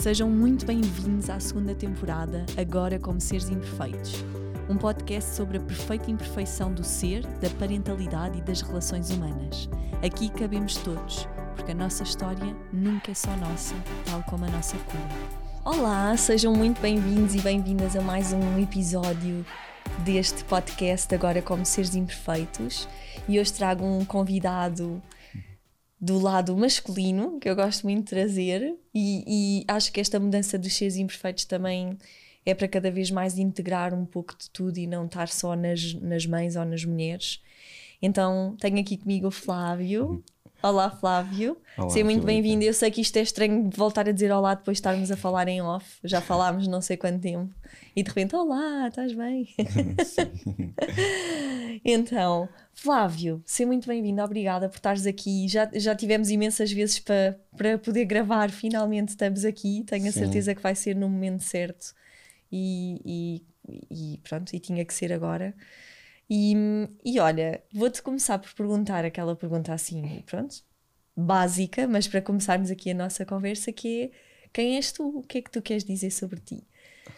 Sejam muito bem-vindos à segunda temporada, agora como seres imperfeitos. Um podcast sobre a perfeita imperfeição do ser, da parentalidade e das relações humanas. Aqui cabemos todos, porque a nossa história nunca é só nossa, tal como a nossa cura. Olá, sejam muito bem-vindos e bem-vindas a mais um episódio deste podcast Agora como Seres Imperfeitos. E hoje trago um convidado do lado masculino, que eu gosto muito de trazer, e, e, acho que esta mudança dos seres imperfeitos também é para cada vez mais integrar um pouco de tudo e não estar só nas, nas mães ou nas mulheres. Então tenho aqui comigo o Flávio. Olá, Flávio. Olá, Seja muito bem-vindo. Eu sei que isto é estranho voltar a dizer olá depois de estarmos a falar em off. Já falámos não sei quanto tempo. E de repente, olá, estás bem? então, Flávio, seja muito bem-vindo, obrigada por estares aqui. Já, já tivemos imensas vezes para, para poder gravar, finalmente estamos aqui. Tenho a certeza que vai ser no momento certo e, e, e pronto, e tinha que ser agora. E, e olha, vou-te começar por perguntar aquela pergunta assim, pronto, básica, mas para começarmos aqui a nossa conversa, que é quem és tu? O que é que tu queres dizer sobre ti?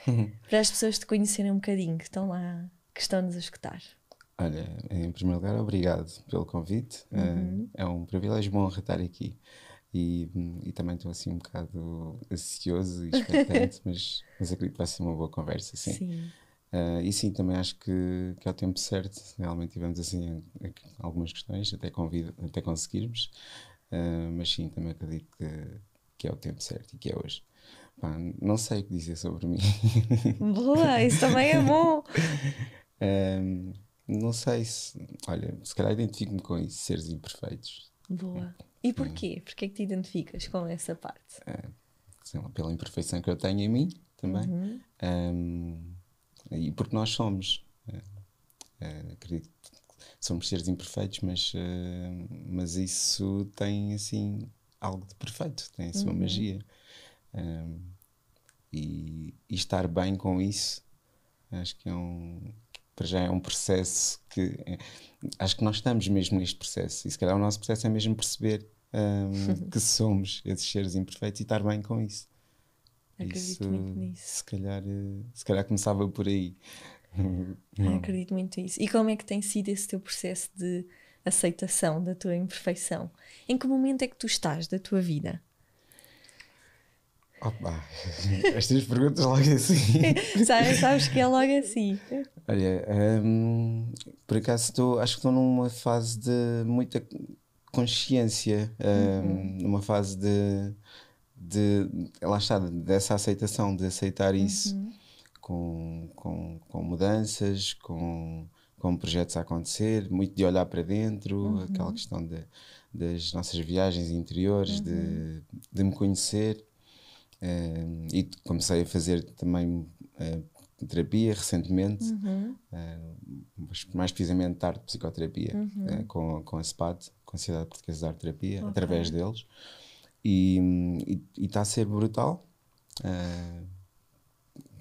para as pessoas te conhecerem um bocadinho, que estão lá, que estão-nos a escutar. Olha, em primeiro lugar, obrigado pelo convite. Uhum. É um privilégio bom estar aqui. E, e também estou assim um bocado ansioso e expectante, mas, mas acredito que vai ser uma boa conversa, sim. sim. Uh, e sim, também acho que, que ao tempo certo, realmente tivemos assim algumas questões, até, convido, até conseguirmos, uh, mas sim, também acredito que, que é o tempo certo e que é hoje. Pá, não sei o que dizer sobre mim. Boa, isso também é bom. um, não sei se. Olha, se calhar identifico-me com isso, seres imperfeitos. Boa. E porquê? Porquê é que te identificas com essa parte? É, lá, pela imperfeição que eu tenho em mim também. Uhum. Um, e porque nós somos. É, é, acredito que somos seres imperfeitos, mas, uh, mas isso tem assim algo de perfeito, tem a sua uhum. magia. Um, e, e, estar bem com isso, acho que é um, para já é um processo que é, acho que nós estamos mesmo neste processo e se calhar o nosso processo é mesmo perceber um, que somos esses seres imperfeitos e estar bem com isso. Acredito isso, muito nisso. Se calhar, se calhar começava por aí. Acredito muito nisso. E como é que tem sido esse teu processo de aceitação da tua imperfeição? Em que momento é que tu estás da tua vida? Opa, estas perguntas logo assim. sabes, sabes que é logo assim. Olha, um, por acaso estou, acho que estou numa fase de muita consciência, um, uhum. numa fase de, de, lá está, dessa aceitação, de aceitar isso uhum. com, com, com mudanças, com, com projetos a acontecer, muito de olhar para dentro, uhum. aquela questão de, das nossas viagens interiores, de, uhum. de me conhecer. Uh, e comecei a fazer também uh, terapia recentemente, uhum. uh, mais precisamente tarde de psicoterapia, uhum. com, com a SPAD, com a Sociedade Portuguesa de Arte Terapia, okay. através deles. E está a ser brutal.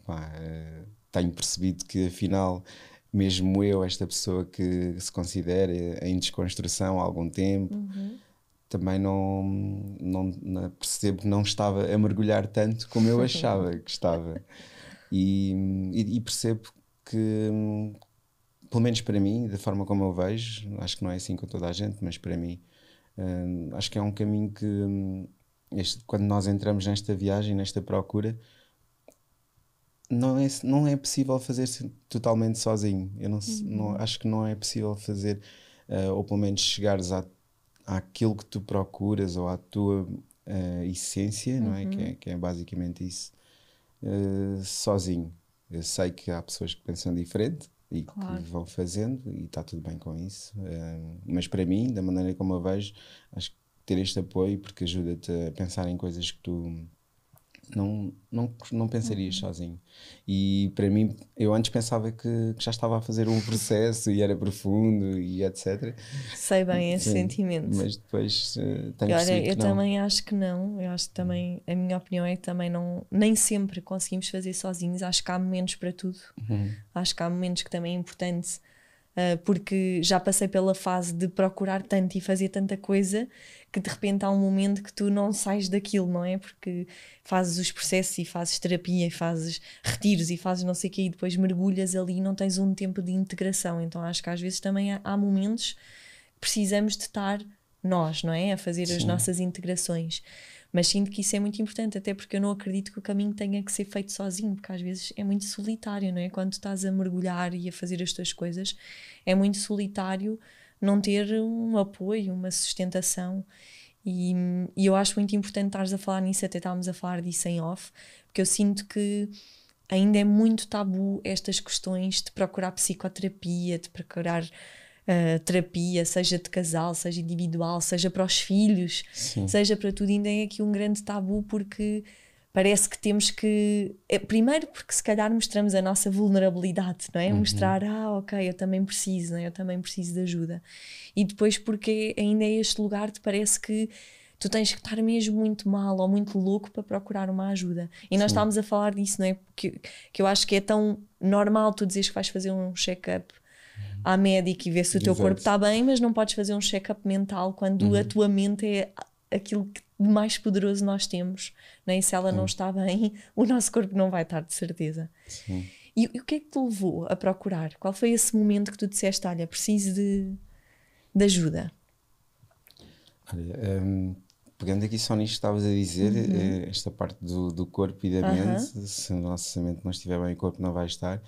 Pá, tenho percebido que afinal mesmo eu, esta pessoa que se considera em desconstrução há algum tempo, uhum também não, não, não, percebo que não estava a mergulhar tanto como eu achava que estava. E, e, e, percebo que, pelo menos para mim, da forma como eu vejo, acho que não é assim com toda a gente, mas para mim, hum, acho que é um caminho que, hum, este, quando nós entramos nesta viagem, nesta procura, não é, não é possível fazer totalmente sozinho. Eu não, uhum. não, acho que não é possível fazer, uh, ou pelo menos chegares à àquilo que tu procuras ou à tua uh, essência, uhum. não é? Que, é? que é basicamente isso, uh, sozinho. Eu sei que há pessoas que pensam diferente e claro. que vão fazendo e está tudo bem com isso, mas para mim, da maneira como eu vejo, acho que ter este apoio porque ajuda-te a pensar em coisas que tu não, não, não pensarias uhum. sozinho. E para mim, eu antes pensava que, que, já estava a fazer um processo e era profundo e etc. Sei bem esse Sim, sentimento. Mas depois uh, tenho Olha, eu também acho que não. Eu acho que também, a minha opinião é que também não, nem sempre conseguimos fazer sozinhos. Acho que há momentos para tudo. Uhum. Acho que há momentos que também é importante porque já passei pela fase de procurar tanto e fazer tanta coisa que de repente há um momento que tu não sais daquilo, não é? Porque fazes os processos e fazes terapia e fazes retiros e fazes não sei o quê e depois mergulhas ali e não tens um tempo de integração. Então acho que às vezes também há, há momentos que precisamos de estar nós, não é? A fazer Sim. as nossas integrações. Mas sinto que isso é muito importante, até porque eu não acredito que o caminho tenha que ser feito sozinho, porque às vezes é muito solitário, não é? Quando estás a mergulhar e a fazer as tuas coisas, é muito solitário não ter um apoio, uma sustentação. E, e eu acho muito importante estares a falar nisso, até estávamos a falar disso em off, porque eu sinto que ainda é muito tabu estas questões de procurar psicoterapia, de procurar uh, terapia, seja de casal, seja individual, seja para os filhos, Sim. seja para tudo, ainda é aqui um grande tabu porque parece que temos que. É, primeiro, porque se calhar mostramos a nossa vulnerabilidade, não é? Uhum. Mostrar, ah, ok, eu também preciso, é? eu também preciso de ajuda. E depois, porque ainda é este lugar, te parece que tu tens que estar mesmo muito mal ou muito louco para procurar uma ajuda. E nós Sim. estávamos a falar disso, não é? Porque que eu acho que é tão normal tu dizeres que vais fazer um check-up à médica e ver se o teu Exato. corpo está bem, mas não podes fazer um check-up mental quando uhum. a tua mente é aquilo que de mais poderoso nós temos. Né? E se ela Sim. não está bem, o nosso corpo não vai estar, de certeza. Sim. E, e, o que é que te levou a procurar? Qual foi esse momento que tu disseste: Olha, preciso de, de ajuda? Olha, um, pegando aqui só nisto que estavas a dizer, uhum. Eh, esta parte do, do corpo e da uhum. mente, se o nosso mente não estiver bem, o corpo não vai estar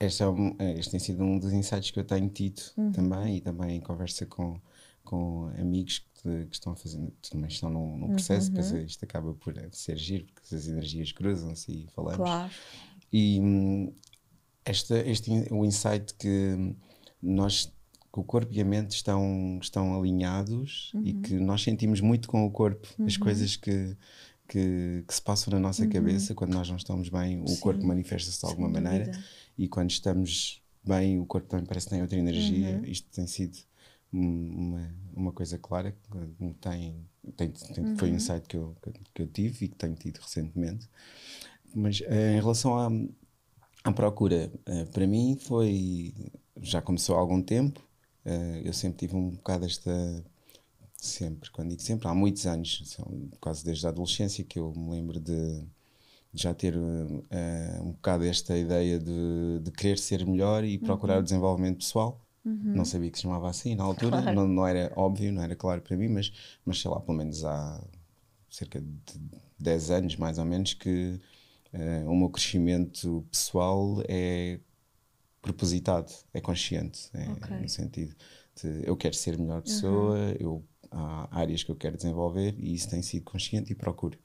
este, é um, é, este tem sido um dos insights que eu tenho tido uhum. também e também em conversa com, com amigos que, que estão fazer, também estão num, num processo, uhum. depois isto acaba por ser giro, porque as energias cruzam-se e falamos. Claro. E hum, esta, este, o insight que nós, que o corpo e a mente estão, estão alinhados uhum. e que nós sentimos muito com o corpo as uhum. coisas que, que, que, se passam na nossa uhum. cabeça quando nós não estamos bem, o Sim. corpo manifesta-se de alguma Sem maneira. Dúvida e quando estamos bem, o corpo também parece que tem outra energia. Uhum. Isto tem sido uma, uma coisa clara que tem, tem, tem uhum. foi um insight que eu, que eu tive e que tenho tido recentemente. Mas uh, em relação à, à procura, uh, para mim foi. Já começou há algum tempo. Uh, eu sempre tive um bocado esta. Sempre, quando digo sempre, há muitos anos, são quase desde a adolescência, que eu me lembro de já ter uh, um bocado esta ideia de, de querer ser melhor e procurar uhum. o desenvolvimento pessoal. Uhum. Não sabia que se chamava assim na altura, claro. não, não, era óbvio, não era claro para mim, mas, mas sei lá, pelo menos há cerca de 10 anos mais ou menos que uh, o meu crescimento pessoal é propositado, é consciente, é, okay. no sentido de eu quero ser melhor pessoa, uhum. eu, há áreas que eu quero desenvolver e isso tem sido consciente e procuro.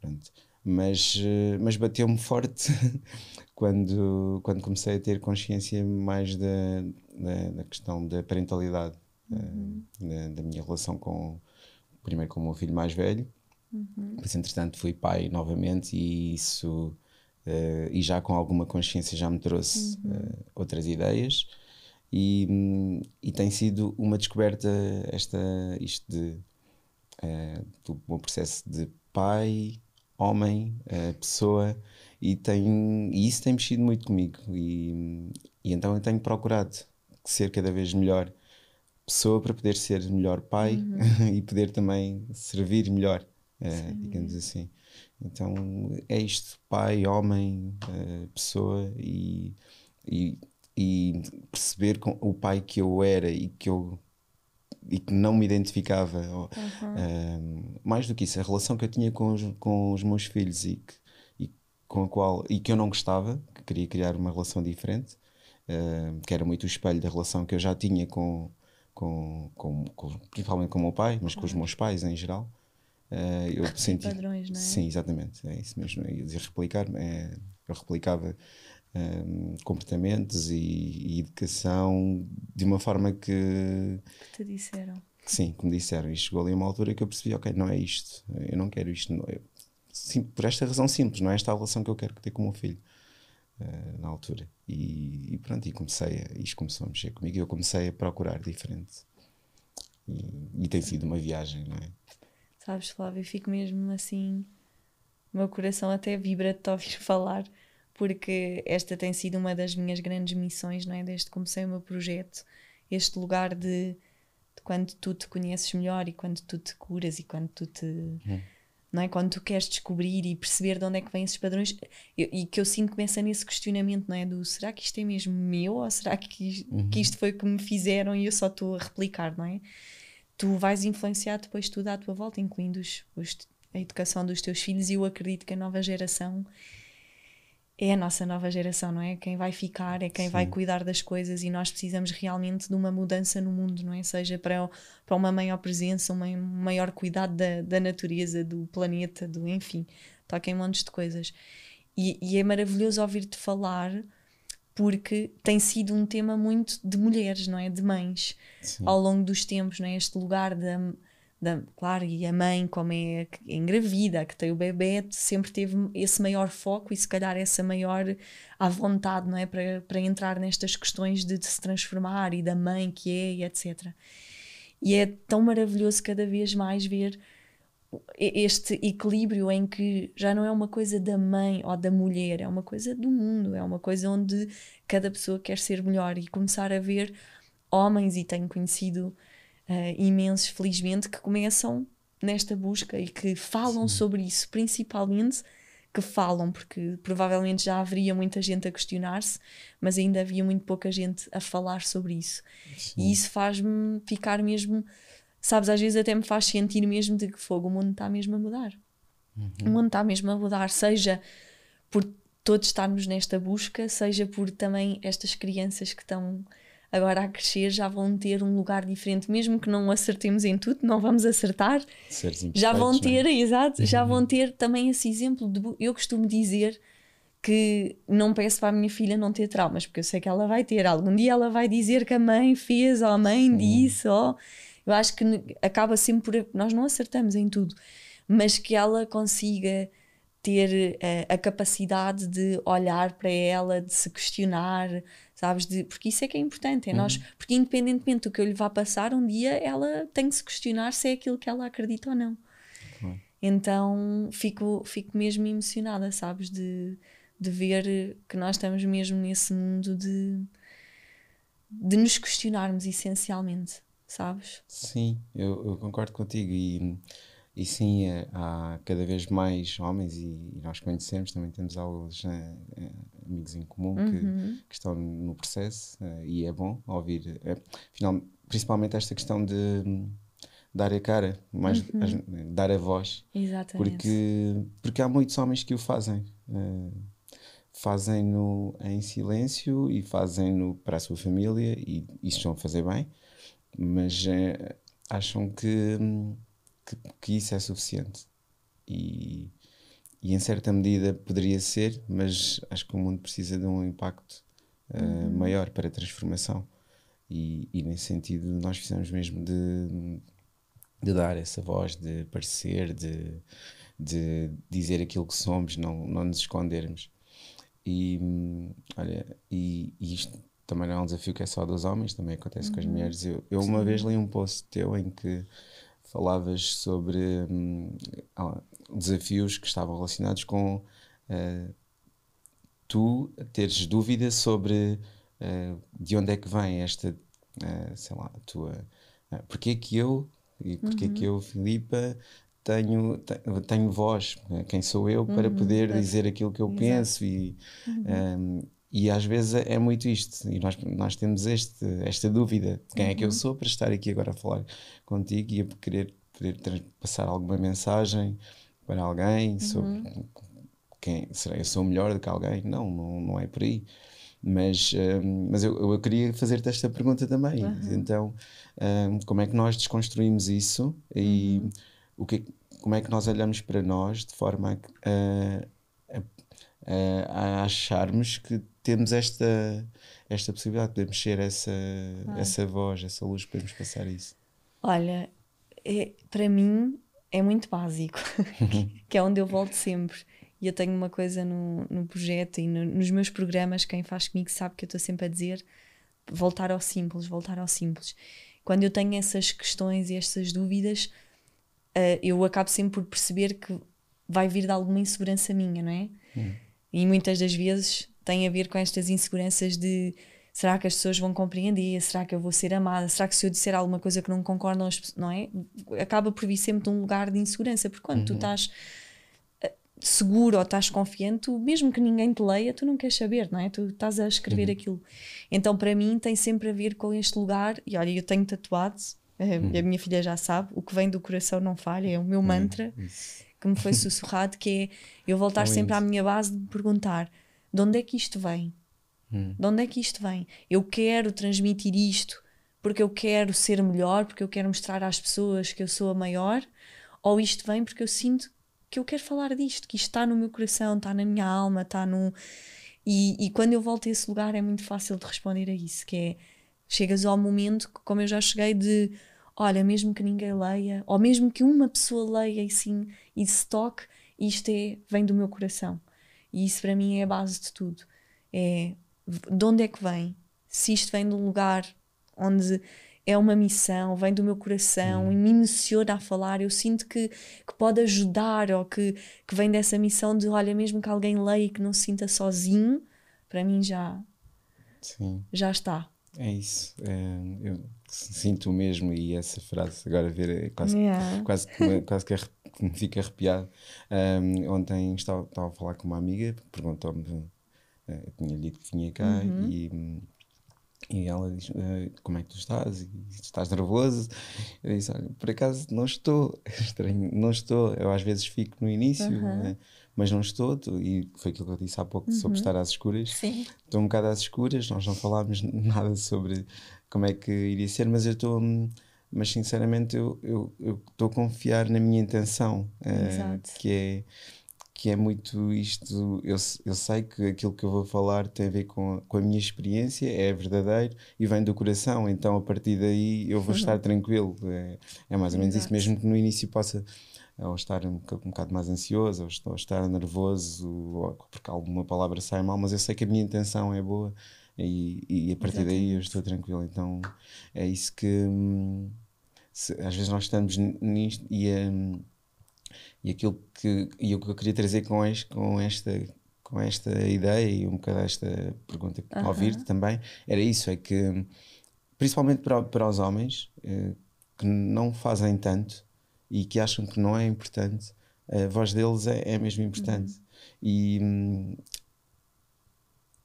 Pronto mas, eh, mas bateu-me forte quando, quando comecei a ter consciência mais da, da, da questão da parentalidade, uhum. da, da, minha relação com, primeiro com o meu filho mais velho, uhum. depois entretanto fui pai novamente e isso, uh, e já com alguma consciência já me trouxe uhum. uh, outras ideias e, e tem sido uma descoberta esta, isto de, uh, do meu processo de pai, homem, uh, pessoa, e, tem, e isso tem mexido muito comigo. E, e então eu tenho procurado ser cada vez melhor pessoa para poder ser melhor pai uhum. e poder também servir melhor, uh, digamos assim. Então é isto: pai, homem, uh, pessoa e, e, e perceber com, o pai que eu era e que eu e que não me identificava. Uhum. Uh, mais do que isso, a relação que eu tinha com os, com os meus filhos e que, e com a qual e que eu não gostava, que queria criar uma relação diferente, que era muito o espelho da relação que eu já tinha com, com, com, com principalmente com o meu pai, mas uhum. com os meus pais em geral. Uh, eu senti padrões, não é? Sim, exatamente, é isso mesmo. Eu dizer replicar, é, eu replicava um, comportamentos e, e, educação de uma forma que. Que te disseram. sim, que me disseram. E chegou ali uma altura que eu percebi: ok, não é isto, eu não quero isto. Não, eu, sim, por esta razão simples, não é esta a relação que eu quero ter com o meu filho. Uh, na altura e, e, pronto, e comecei a, isto começou a mexer comigo e eu comecei a procurar diferente e, e tem sido uma viagem, não é? Sabes, Flávio, eu fico mesmo assim, o meu coração até vibra de te ouvir falar, porque esta tem sido uma das minhas grandes missões, não é? Desde que comecei o meu projeto, este lugar de, de quando tu te conheces melhor e quando tu te curas e quando tu te. Uhum. Não é? Quando tu queres descobrir e perceber de onde é que vêm esses padrões, eu, e que eu sinto que começa nesse questionamento, não é? Do será que isto é mesmo meu ou será que, uhum. que isto foi o que me fizeram e eu só estou a replicar, não é? Tu vais influenciar depois tudo à tua volta, incluindo os, os, a educação dos teus filhos, e eu acredito que a nova geração é a nossa nova geração, não é? Quem vai ficar é quem Sim. vai cuidar das coisas e nós precisamos realmente de uma mudança no mundo, não é? Seja para, para uma maior presença, um maior cuidado da, da natureza, do planeta, do enfim, toquem montes de coisas. E, e é maravilhoso ouvir-te falar porque tem sido um tema muito de mulheres, não é? De mães, Sim. ao longo dos tempos, não é? Este lugar da da, claro, e a mãe, como é engravida, que tem o bebê, sempre teve esse maior foco e se calhar essa maior à vontade, não é? Para, para entrar nestas questões de, de se transformar e da mãe que é e etc. E é tão maravilhoso cada vez mais ver este equilíbrio em que já não é uma coisa da mãe ou da mulher, é uma coisa do mundo, é uma coisa onde cada pessoa quer ser melhor e começar a ver homens, e tenho conhecido uh, imensos, felizmente, que começam nesta busca e que falam Sim. sobre isso, principalmente que falam, porque provavelmente já haveria muita gente a questionar-se, mas ainda havia muito pouca gente a falar sobre isso. Sim. E isso faz-me ficar mesmo, sabes, às vezes até me faz sentir mesmo de que fogo, o mundo está mesmo a mudar. Uhum. O mundo está mesmo a mudar, seja por todos estarmos nesta busca, seja por também estas crianças que estão agora a crescer já vão ter um lugar diferente, mesmo que não acertemos em tudo, não vamos acertar, já vão ter, é? exato, uhum. já vão ter também esse exemplo de, eu costumo dizer que não peço para a minha filha não ter traumas, porque eu sei que ela vai ter, algum dia ela vai dizer que a mãe fez, ou a mãe Sim. disse, ou eu acho que acaba sempre por, nós não acertamos em tudo, mas que ela consiga ter uh, a capacidade de olhar para ela, de se questionar, sabes? De, porque isso é que é importante, é uhum. nós, porque independentemente do que eu lhe vá passar, um dia ela tem que se questionar se é aquilo que ela acredita ou não. Uhum. Então fico, fico mesmo emocionada, sabes? De, de ver que nós estamos mesmo nesse mundo de, de nos questionarmos essencialmente, sabes? Sim, eu, eu concordo contigo e e sim, é, há cada vez mais homens, e, nós conhecemos, também temos alguns é, amigos em comum que, uhum. que, estão no processo, é, e é bom ouvir, é, final, principalmente esta questão de dar a cara, mais uhum. dar a voz. Exatamente. Porque, porque há muitos homens que o fazem. fazem-no em silêncio e fazem-no para a sua família, e isso estão a fazer bem, mas acham que que, que isso é suficiente. E, e, em certa medida poderia ser, mas acho que o mundo precisa de um impacto uh, uhum. maior para a transformação. E, e, nesse sentido, nós precisamos mesmo de, de dar essa voz, de aparecer, de, de dizer aquilo que somos, não, não nos escondermos. E olha, e, e, isto também não é um desafio que é só dos homens, também acontece uhum. com as uhum. mulheres. Eu, eu uma vez li um post teu em que falavas sobre hum, desafios que estavam relacionados com uh, tu teres dúvida sobre uh, de onde é que vem esta, uh, sei lá, a tua. Uh, porque é que eu, e porque uhum. é que eu, Filipa, tenho, tenho voz, quem sou eu para uhum. poder dizer aquilo que eu Exato. penso e. Uhum. Um, e às vezes é muito isto, e nós, nós temos este, esta dúvida de quem é que eu uhum. sou para estar aqui agora a falar contigo e a querer poder passar alguma mensagem para alguém uhum. sobre quem será eu sou melhor do que alguém? Não, não, não é por aí. Mas, um, mas eu, eu queria fazer-te esta pergunta também. Uhum. Então, um, como é que nós desconstruímos isso e uhum. o que, como é que nós olhamos para nós de forma a, a, a, a acharmos que temos esta, esta possibilidade, de podemos ser essa, essa voz, essa luz, podemos passar isso. Olha, é, para mim é muito básico, que é onde eu volto sempre. E eu tenho uma coisa no, no projeto e no, nos meus programas, quem faz comigo sabe que eu estou sempre a dizer voltar ao simples, voltar ao simples. Quando eu tenho essas questões e essas dúvidas, uh, eu acabo sempre por perceber que vai vir de alguma insegurança minha, não é? Hum. E muitas das vezes tem a ver com estas inseguranças de será que as pessoas vão compreender? Será que eu vou ser amada? Será que se eu disser alguma coisa que não concordam, não é? Acaba por vir sempre de um lugar de insegurança, porque quando uhum. tu estás eh, seguro ou estás confiante, tu, mesmo que ninguém te leia, tu não queres saber, não é? Tu estás a escrever uhum. aquilo. Então, para mim, tem sempre a ver com este lugar, e olha, eu tenho tatuado, uhum. a minha filha já sabe, o que vem do coração não falha, é o meu uhum. mantra que me foi sussurrado, que é eu voltar sempre à minha base de me perguntar de onde é que isto vem? Hum. De onde é que isto vem? Eu quero transmitir isto porque eu quero ser melhor, porque eu quero mostrar às pessoas que eu sou a maior, ou isto vem porque eu sinto que eu quero falar disto, que isto está no meu coração, está na minha alma, está no. E, e quando eu volto a esse lugar é muito fácil de responder a isso, que é chegas ao momento, como eu já cheguei, de olha, mesmo que ninguém leia, ou mesmo que uma pessoa leia e sim, e se toque, isto é, vem do meu coração. E isso para mim é a base de tudo. É de onde é que vem? Se isto vem de um lugar onde é uma missão, vem do meu coração hum. e me emociona a falar, eu sinto que, que pode ajudar ou que, que vem dessa missão de olha, mesmo que alguém leia e que não se sinta sozinho, para mim já, Sim. já está. É isso. É, eu sinto o mesmo e essa frase agora ver é quase, yeah. quase, quase que me fica arrepiado. Um, ontem estava, estava a falar com uma amiga, perguntou-me, eu tinha dito que vinha cá uhum. e, e ela diz: uh, Como é que tu estás? E, estás nervoso? Eu disse: Olha, por acaso não estou, estranho, não estou. Eu às vezes fico no início. Uhum. Né? mas não estou, e foi aquilo que eu disse há pouco uhum. sobre estar às escuras. Sim. Estou um bocado às escuras, nós não falámos nada sobre como é que iria ser, mas eu estou mas sinceramente eu estou a confiar na minha intenção, uh, que é que é muito isto. Eu, eu sei que aquilo que eu vou falar tem a ver com, com a minha experiência, é verdadeiro e vem do coração, então a partir daí eu vou estar tranquilo. É, é mais ou menos Exato. isso, mesmo que no início possa ou estar um, um bocado mais ansioso, ou, estar nervoso, ou, porque alguma palavra sai mal, mas eu sei que a minha intenção é boa e, e a partir Exatamente. daí eu estou tranquilo. Então é isso que hum, se, às vezes nós estamos nisto e, hum, e aquilo que, e o que eu queria trazer com, este, com esta com esta ideia e um bocado esta pergunta que uh -huh. ouvir também era isso, é que principalmente para, para os homens eh, que não fazem tanto e que acham que não é importante, a voz deles é, é mesmo importante. Uhum. E,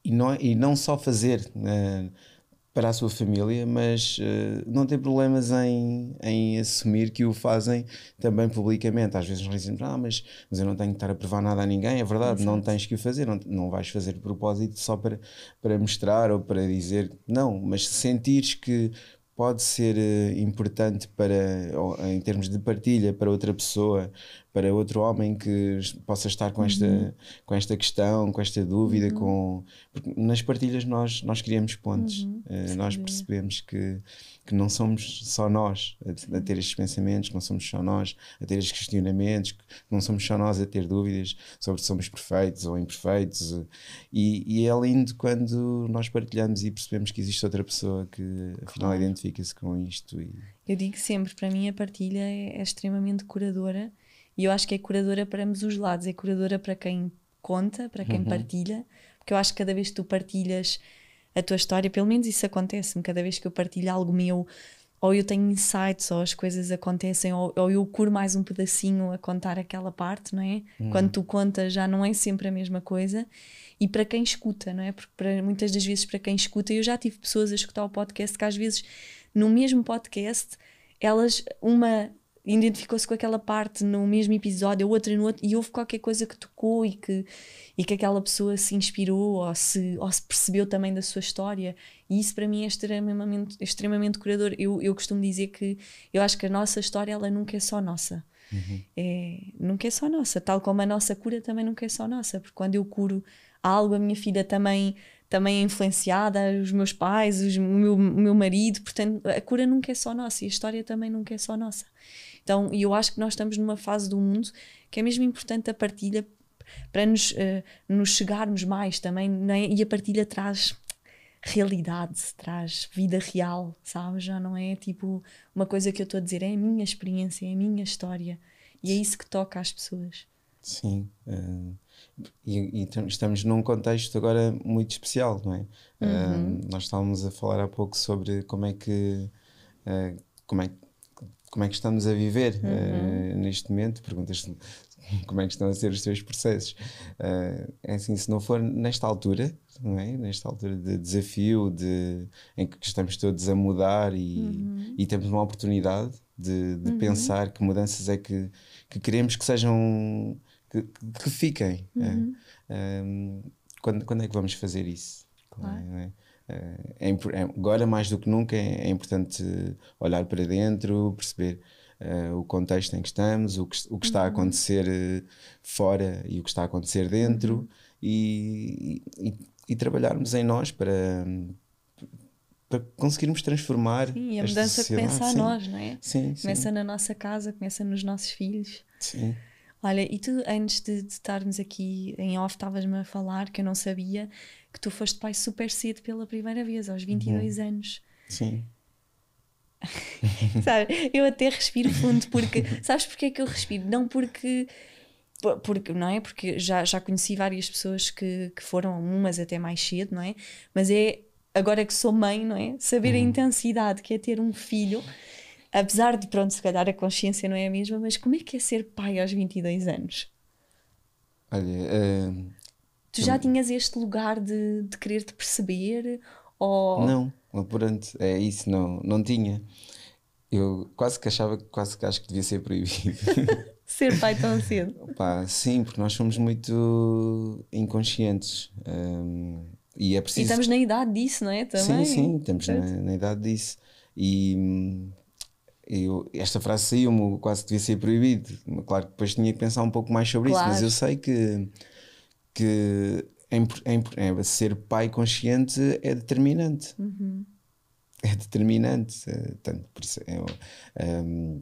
e, não, e não só fazer uh, para a sua família, mas uh, não tem problemas em, em assumir que o fazem também publicamente. Às vezes nós dizemos, ah, mas, mas eu não tenho que estar a provar nada a ninguém. É verdade, Exato. não tens que o fazer, não, não vais fazer de propósito só para, para mostrar ou para dizer. Não, mas se sentires que pode ser uh, importante para, em termos de partilha para outra pessoa, para outro homem que possa estar com esta, uhum. com esta questão, com esta dúvida, uhum. com porque nas partilhas nós nós criamos pontos, uhum. uh, nós percebemos que que não somos só nós a, a, ter estes pensamentos, que não somos só nós a ter estes questionamentos, que não somos só nós a ter dúvidas sobre se somos perfeitos ou imperfeitos. E, e é lindo quando nós partilhamos e percebemos que existe outra pessoa que afinal claro. identifica-se com isto. E... Eu digo sempre, para mim a partilha é, é extremamente curadora e eu acho que é curadora para ambos os lados, é curadora para quem conta, para quem uhum. partilha, porque eu acho que cada vez que tu partilhas a tua história, pelo menos isso acontece-me cada vez que eu partilho algo meu, ou eu tenho insights, ou as coisas acontecem, ou, ou eu curo mais um pedacinho a contar aquela parte, não é? Hum. Quando tu contas já não é sempre a mesma coisa. E para quem escuta, não é? Porque para, muitas das vezes para quem escuta, eu já tive pessoas a escutar o podcast que às vezes no mesmo podcast elas, uma identificou-se com aquela parte no mesmo episódio, a outra no outro, e houve qualquer coisa que tocou e que, e que aquela pessoa se inspirou ou se, ou se percebeu também da sua história. E isso para mim é extremamente, extremamente curador. Eu, eu costumo dizer que eu acho que a nossa história ela nunca é só nossa. Uhum. É, nunca é só nossa, tal como a nossa cura também nunca é só nossa, porque quando eu curo algo, a minha filha também também é influenciada, os meus pais, os, o, meu, o meu marido, portanto a cura nunca é só nossa e a história também nunca é só nossa. Então, e eu acho que nós estamos numa fase do mundo que é mesmo importante a partilha para nos, uh, nos chegarmos mais também, né? e a partilha traz realidade, traz vida real, sabe? Já não é tipo uma coisa que eu estou a dizer, é a minha experiência, é a minha história, e é isso que toca às pessoas. Sim, uh, e, e, estamos num contexto agora muito especial, não é? Uhum. Uh, nós estávamos a falar há pouco sobre como é que como é, como é que estamos a viver uhum. uh, neste momento. Perguntas como é que estão a ser os teus processos. é assim, se não for nesta altura, não é? Nesta altura de desafio, de, em que estamos todos a mudar e, uhum. e temos uma oportunidade de, de uhum. pensar que mudanças é que, que queremos que sejam que, que fiquem. É? Uhum. É? Um, quando, quando é que vamos fazer isso? Claro. É, é, é, agora, mais do que nunca, é, importante olhar para dentro, perceber uh, o contexto em que estamos, o que, o que está a uhum. acontecer uh, fora e o que está a acontecer dentro uhum. e, e, e, trabalharmos em nós para. Para conseguirmos transformar. Sim, a mudança começa a nós, não é? Sim, começa sim. na nossa casa, começa nos nossos filhos. Sim. Olha, e tu, antes de, de estarmos aqui em off, estavas-me a falar que eu não sabia que tu foste pai super cedo pela primeira vez, aos 22 uhum. anos. Sim. Sabe, eu até respiro fundo porque. Sabes porque é que eu respiro? Não porque. Porque, não é? Porque já, já conheci várias pessoas que, que foram, umas até mais cedo, não é? Mas é agora que sou mãe, não é? Saber uhum. a intensidade que é ter um filho apesar de, pronto, se calhar a consciência não é a mesma, mas como é que é ser pai aos 22 anos? Olha, uh, tu já tinhas este lugar de, de querer te perceber? Ou... Não, pronto, é isso, não, não tinha. Eu quase que achava, quase que acho que devia ser proibido. ser pai tão cedo? Pá, sim, porque nós somos muito inconscientes. Um, e é preciso. E estamos na idade disso, não é? Também. Sim, sim, estamos na, na, idade disso. E eu, esta frase saiu-me, quase que devia ser proibido. Claro que depois tinha que pensar um pouco mais sobre claro. isso, mas eu sei que, que ser pai consciente é determinante. Uhum. É determinante. É, tanto por isso, eu, um,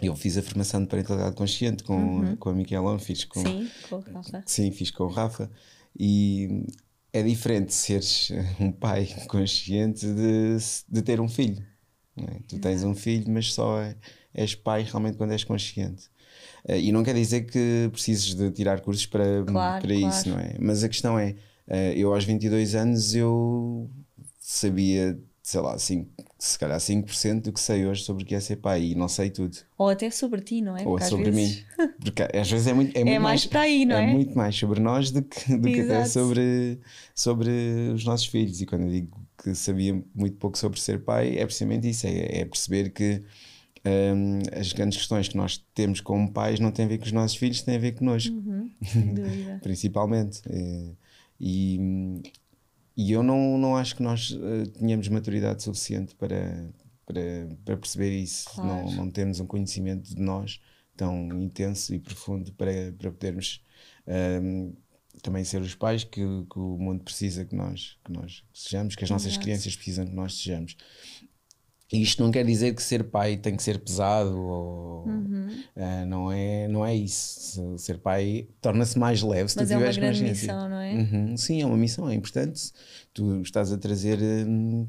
eu fiz a formação de parentalidade consciente com, uhum. com a Miquelon, fiz com. Sim, com o Rafa. Sim, fiz com o Rafa. E é diferente seres um pai consciente de, de ter um filho. É? Tu tens um filho, mas só é, és pai realmente quando és consciente. Uh, e não quer dizer que precises de tirar cursos para, claro, para claro. isso, não é? Mas a questão é, uh, eu aos 22 anos eu sabia, sei lá, 5, se calhar 5% do que sei hoje sobre o que é ser pai e não sei tudo. Ou até sobre ti, não é? Ou sobre vezes... mim. Porque às vezes é muito, é, é muito mais, mais para aí, não é? É muito mais sobre nós do que, do que até sobre, sobre os nossos filhos. E quando eu digo que sabia muito pouco sobre ser pai é precisamente isso: é, é perceber que um, as grandes questões que nós temos como pais não têm a ver com os nossos filhos, têm a ver connosco. Uhum, Principalmente. É, e, e eu não, não acho que nós uh, tenhamos maturidade suficiente para, para, para perceber isso. Claro. Não, não temos um conhecimento de nós tão intenso e profundo para, para podermos. Um, também ser os pais que, que, o mundo precisa que nós, que nós sejamos, que as nossas Exato. crianças precisam que nós sejamos. E isto não quer dizer que ser pai tem que ser pesado ou uhum. uh, não, é, não é isso. Ser pai torna-se mais leve se Mas tu tiveres é uma grande missão, não é? Uhum. Sim, é uma missão, é importante. Tu estás a trazer hum,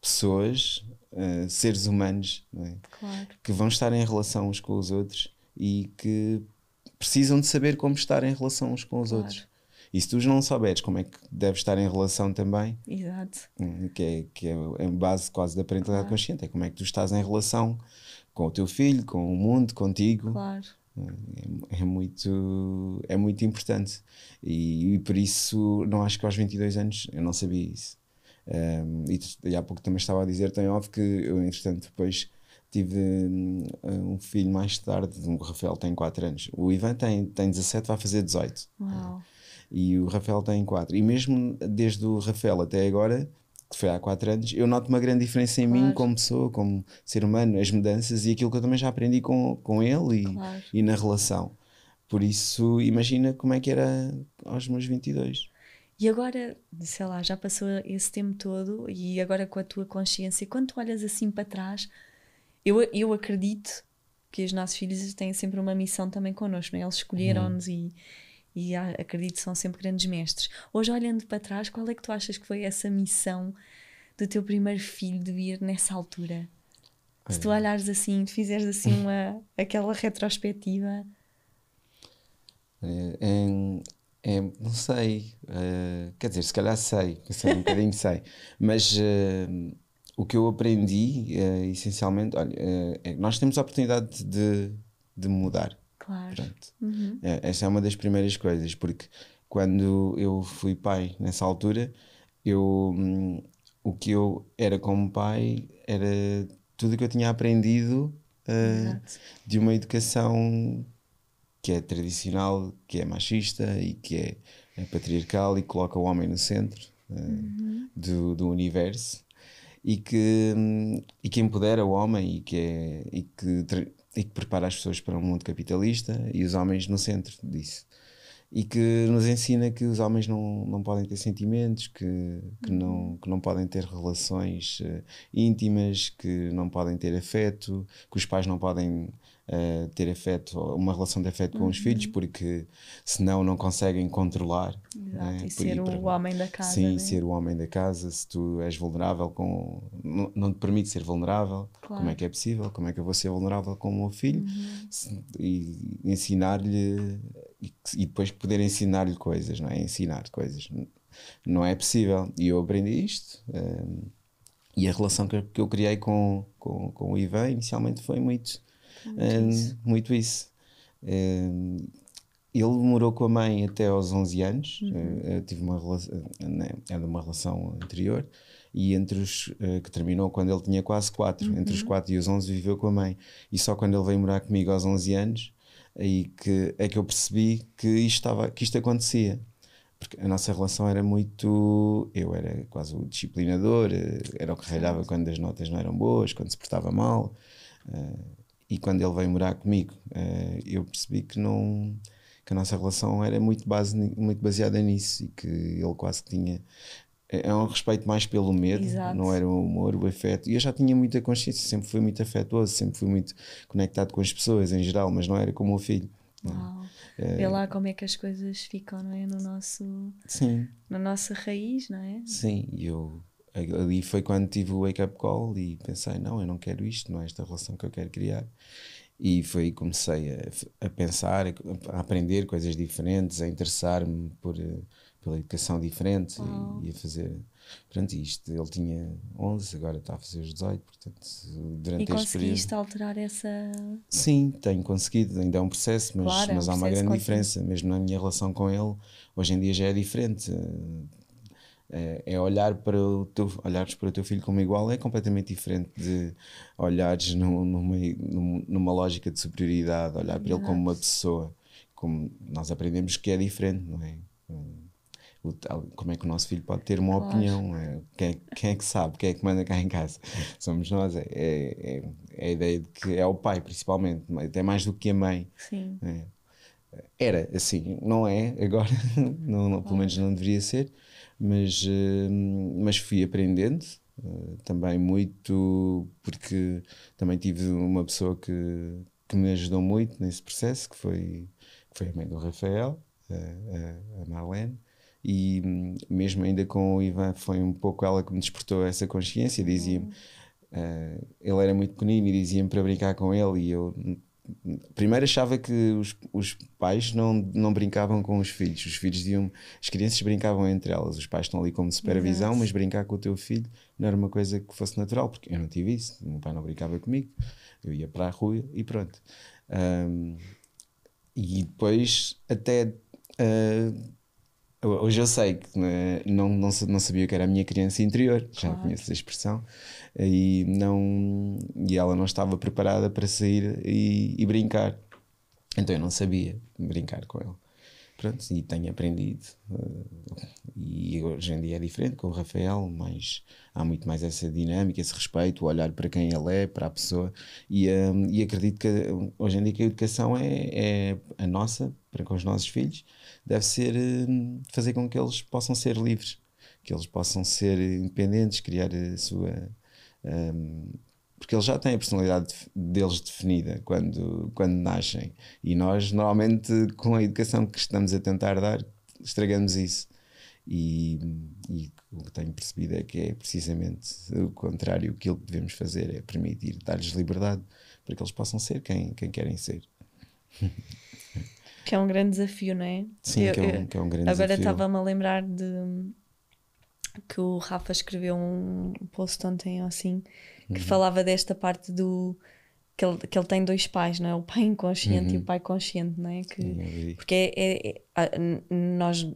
pessoas, uh, seres humanos, é? claro. que vão estar em relação uns com os outros e que precisam de saber como estar em relação uns com os claro. outros. E se tu não souberes como é que deves estar em relação também, Exato. Hum, que é, que é a base quase da parentalidade claro. consciente, é como é que tu estás em relação com o teu filho, com o mundo, contigo. Claro. É, é muito, é muito importante. E, e, por isso, não acho que aos 22 anos eu não sabia isso. Um, e, e há pouco também estava a dizer, tem óbvio que eu, entretanto, depois Tive hum, um filho mais tarde, o Rafael tem 4 anos. O Ivan tem, tem 17, vai fazer 18. Uau. E o Rafael tem 4. E mesmo desde o Rafael até agora, que foi há 4 anos, eu noto uma grande diferença em claro. mim como pessoa, como ser humano, as mudanças e aquilo que eu também já aprendi com, com ele e, claro. e na relação. Por isso, imagina como é que era aos meus 22. E agora, sei lá, já passou esse tempo todo e agora com a tua consciência, quando tu olhas assim para trás, eu, eu acredito que os nossos filhos têm sempre uma missão também connosco, não é? eles escolheram-nos uhum. e, e acredito que são sempre grandes mestres. Hoje, olhando para trás, qual é que tu achas que foi essa missão do teu primeiro filho de vir nessa altura? É. Se tu olhares assim, fizeres assim uma, aquela retrospectiva. É, é, não sei, uh, quer dizer, se calhar sei, sei um bocadinho sei, mas uh, o que eu aprendi, uh, essencialmente, olha, é nós temos a oportunidade de, de mudar. Claro. Uhum. essa é uma das primeiras coisas, porque quando eu fui pai nessa altura, eu, um, o que eu era como pai era tudo o que eu tinha aprendido de uma educação que é tradicional, que é machista e que é, é patriarcal e coloca o homem no centro uh, uhum. do, do universo e que, e que empodera o homem e que, é, e, que, e que prepara as pessoas para um mundo capitalista e os homens no centro disso. E que nos ensina que os homens não, não podem ter sentimentos, que, que, não, que não podem ter relações uh, íntimas, que não podem ter afeto, que os pais não podem uh, ter afeto, uma relação de afeto uhum. com os filhos, uhum. porque senão não conseguem controlar. Exato, né? e ser o homem da casa. Sim, né? ser o homem da casa. Se tu és vulnerável, com, não, não te permite ser vulnerável, claro. como é que é possível? Como é que eu vou ser vulnerável com o meu filho? Uhum. E ensinar-lhe e, e, depois poder ensinar-lhe coisas, não é? Ensinar coisas. Não é possível. E eu aprendi isto. Um, ehm, e a relação que, que eu criei com, com, com o Ivan inicialmente foi muito muito, isso. Muito isso. Ele morou com a mãe até aos 11 anos. Uhum. Eu tive uma relação, né, era uma relação anterior e entre os que terminou quando ele tinha quase 4, uhum. entre os 4 e os 11 viveu com a mãe. E só quando ele veio morar comigo aos 11 anos aí que é que eu percebi que isto estava que isto acontecia. Porque a nossa relação era muito. Eu era quase o disciplinador, eh, era o que ralhava quando as notas não eram boas, quando se portava mal. Uh, e quando ele veio morar comigo, uh, eu percebi que não que a nossa relação era muito, base, muito baseada nisso e que ele quase tinha é, é um respeito mais pelo medo, Exato. não era o humor, o afeto. E eu já tinha muita consciência, sempre fui muito afetuoso, sempre fui muito conectado com as pessoas em geral, mas não era como o filho. Uau. É, Vê lá como é que as coisas ficam, não é? No nosso, Sim. Na nossa raiz, não é? Sim, e eu ali foi quando tive o wake up call e pensei, não, eu não quero isto, não é esta relação que eu quero criar. E foi aí que comecei a, a pensar, a, aprender coisas diferentes, a interessar-me por, pela educação diferente oh. e, e, a fazer. Pronto, isto, ele tinha 11, agora está a fazer os 18, portanto, durante e este período. alterar essa. Sim, tenho conseguido, ainda é um processo, mas, claro, mas é um há uma grande diferença, mesmo na minha relação com ele, hoje em dia já é diferente é, é olhar para o teu, olhares para o teu filho como igual é completamente diferente de olhares numa, numa lógica de superioridade, olhar para ele como uma pessoa, como nós aprendemos que é diferente, não é? O, como é que o nosso filho pode ter uma claro. opinião? É, quem, é, quem, é que sabe? Quem é que manda cá em casa? Somos nós. É, é, é, a ideia de que é o pai, principalmente, até mais do que a mãe. Sim. É. Era assim, não é agora, não, não, pelo menos não deveria ser, mas, uh, mas fui aprendendo uh, também muito, porque também tive uma pessoa que, que me ajudou muito nesse processo, que foi, que foi a mãe do Rafael, a, a Marlene, e hum, mesmo ainda com o Ivan foi um pouco ela que me despertou essa consciência, dizia-me, uh, ele era muito pequenino e dizia-me para brincar com ele e eu primeiro achava que os, os pais não, não brincavam com os filhos. Os filhos diziam, as crianças brincavam entre elas. Os pais estão ali como supervisão, mas brincar com o teu filho não era uma coisa que fosse natural, porque eu não tive isso. O meu pai não brincava comigo. Eu ia para a rua e pronto. Um, e depois, até. Uh, hoje eu sei que não, não, não sabia que era a minha criança interior, já claro. conheço a expressão e, não, e ela não estava preparada para sair e, e brincar. Então eu não sabia brincar com ele. Pronto, e tenho aprendido. Uh, e hoje em dia é diferente com o Rafael, mas há muito mais essa dinâmica, esse respeito, o olhar para quem ele é, para a pessoa. E, um, e acredito que hoje em dia que a educação é, é a nossa, para com os nossos filhos, deve ser um, fazer com que eles possam ser livres, que eles possam ser independentes, criar a sua um, porque eles já têm a personalidade deles definida quando, quando nascem. E nós, normalmente, com a educação que estamos a tentar dar, estragamos isso. E, e o que tenho percebido é que é precisamente o contrário. Aquilo que devemos fazer é permitir, dar-lhes liberdade para que eles possam ser quem, quem querem ser. Que é um grande desafio, não é? Sim, eu, que, é um, que, é um, grande agora desafio. Agora estava-me a lembrar de que o Rafa escreveu um post ontem assim que uhum. falava desta parte do que ele, que ele tem dois pais, não é? O pai inconsciente uhum. e o uhum. pai consciente, não é? Que, porque é, é, é, nós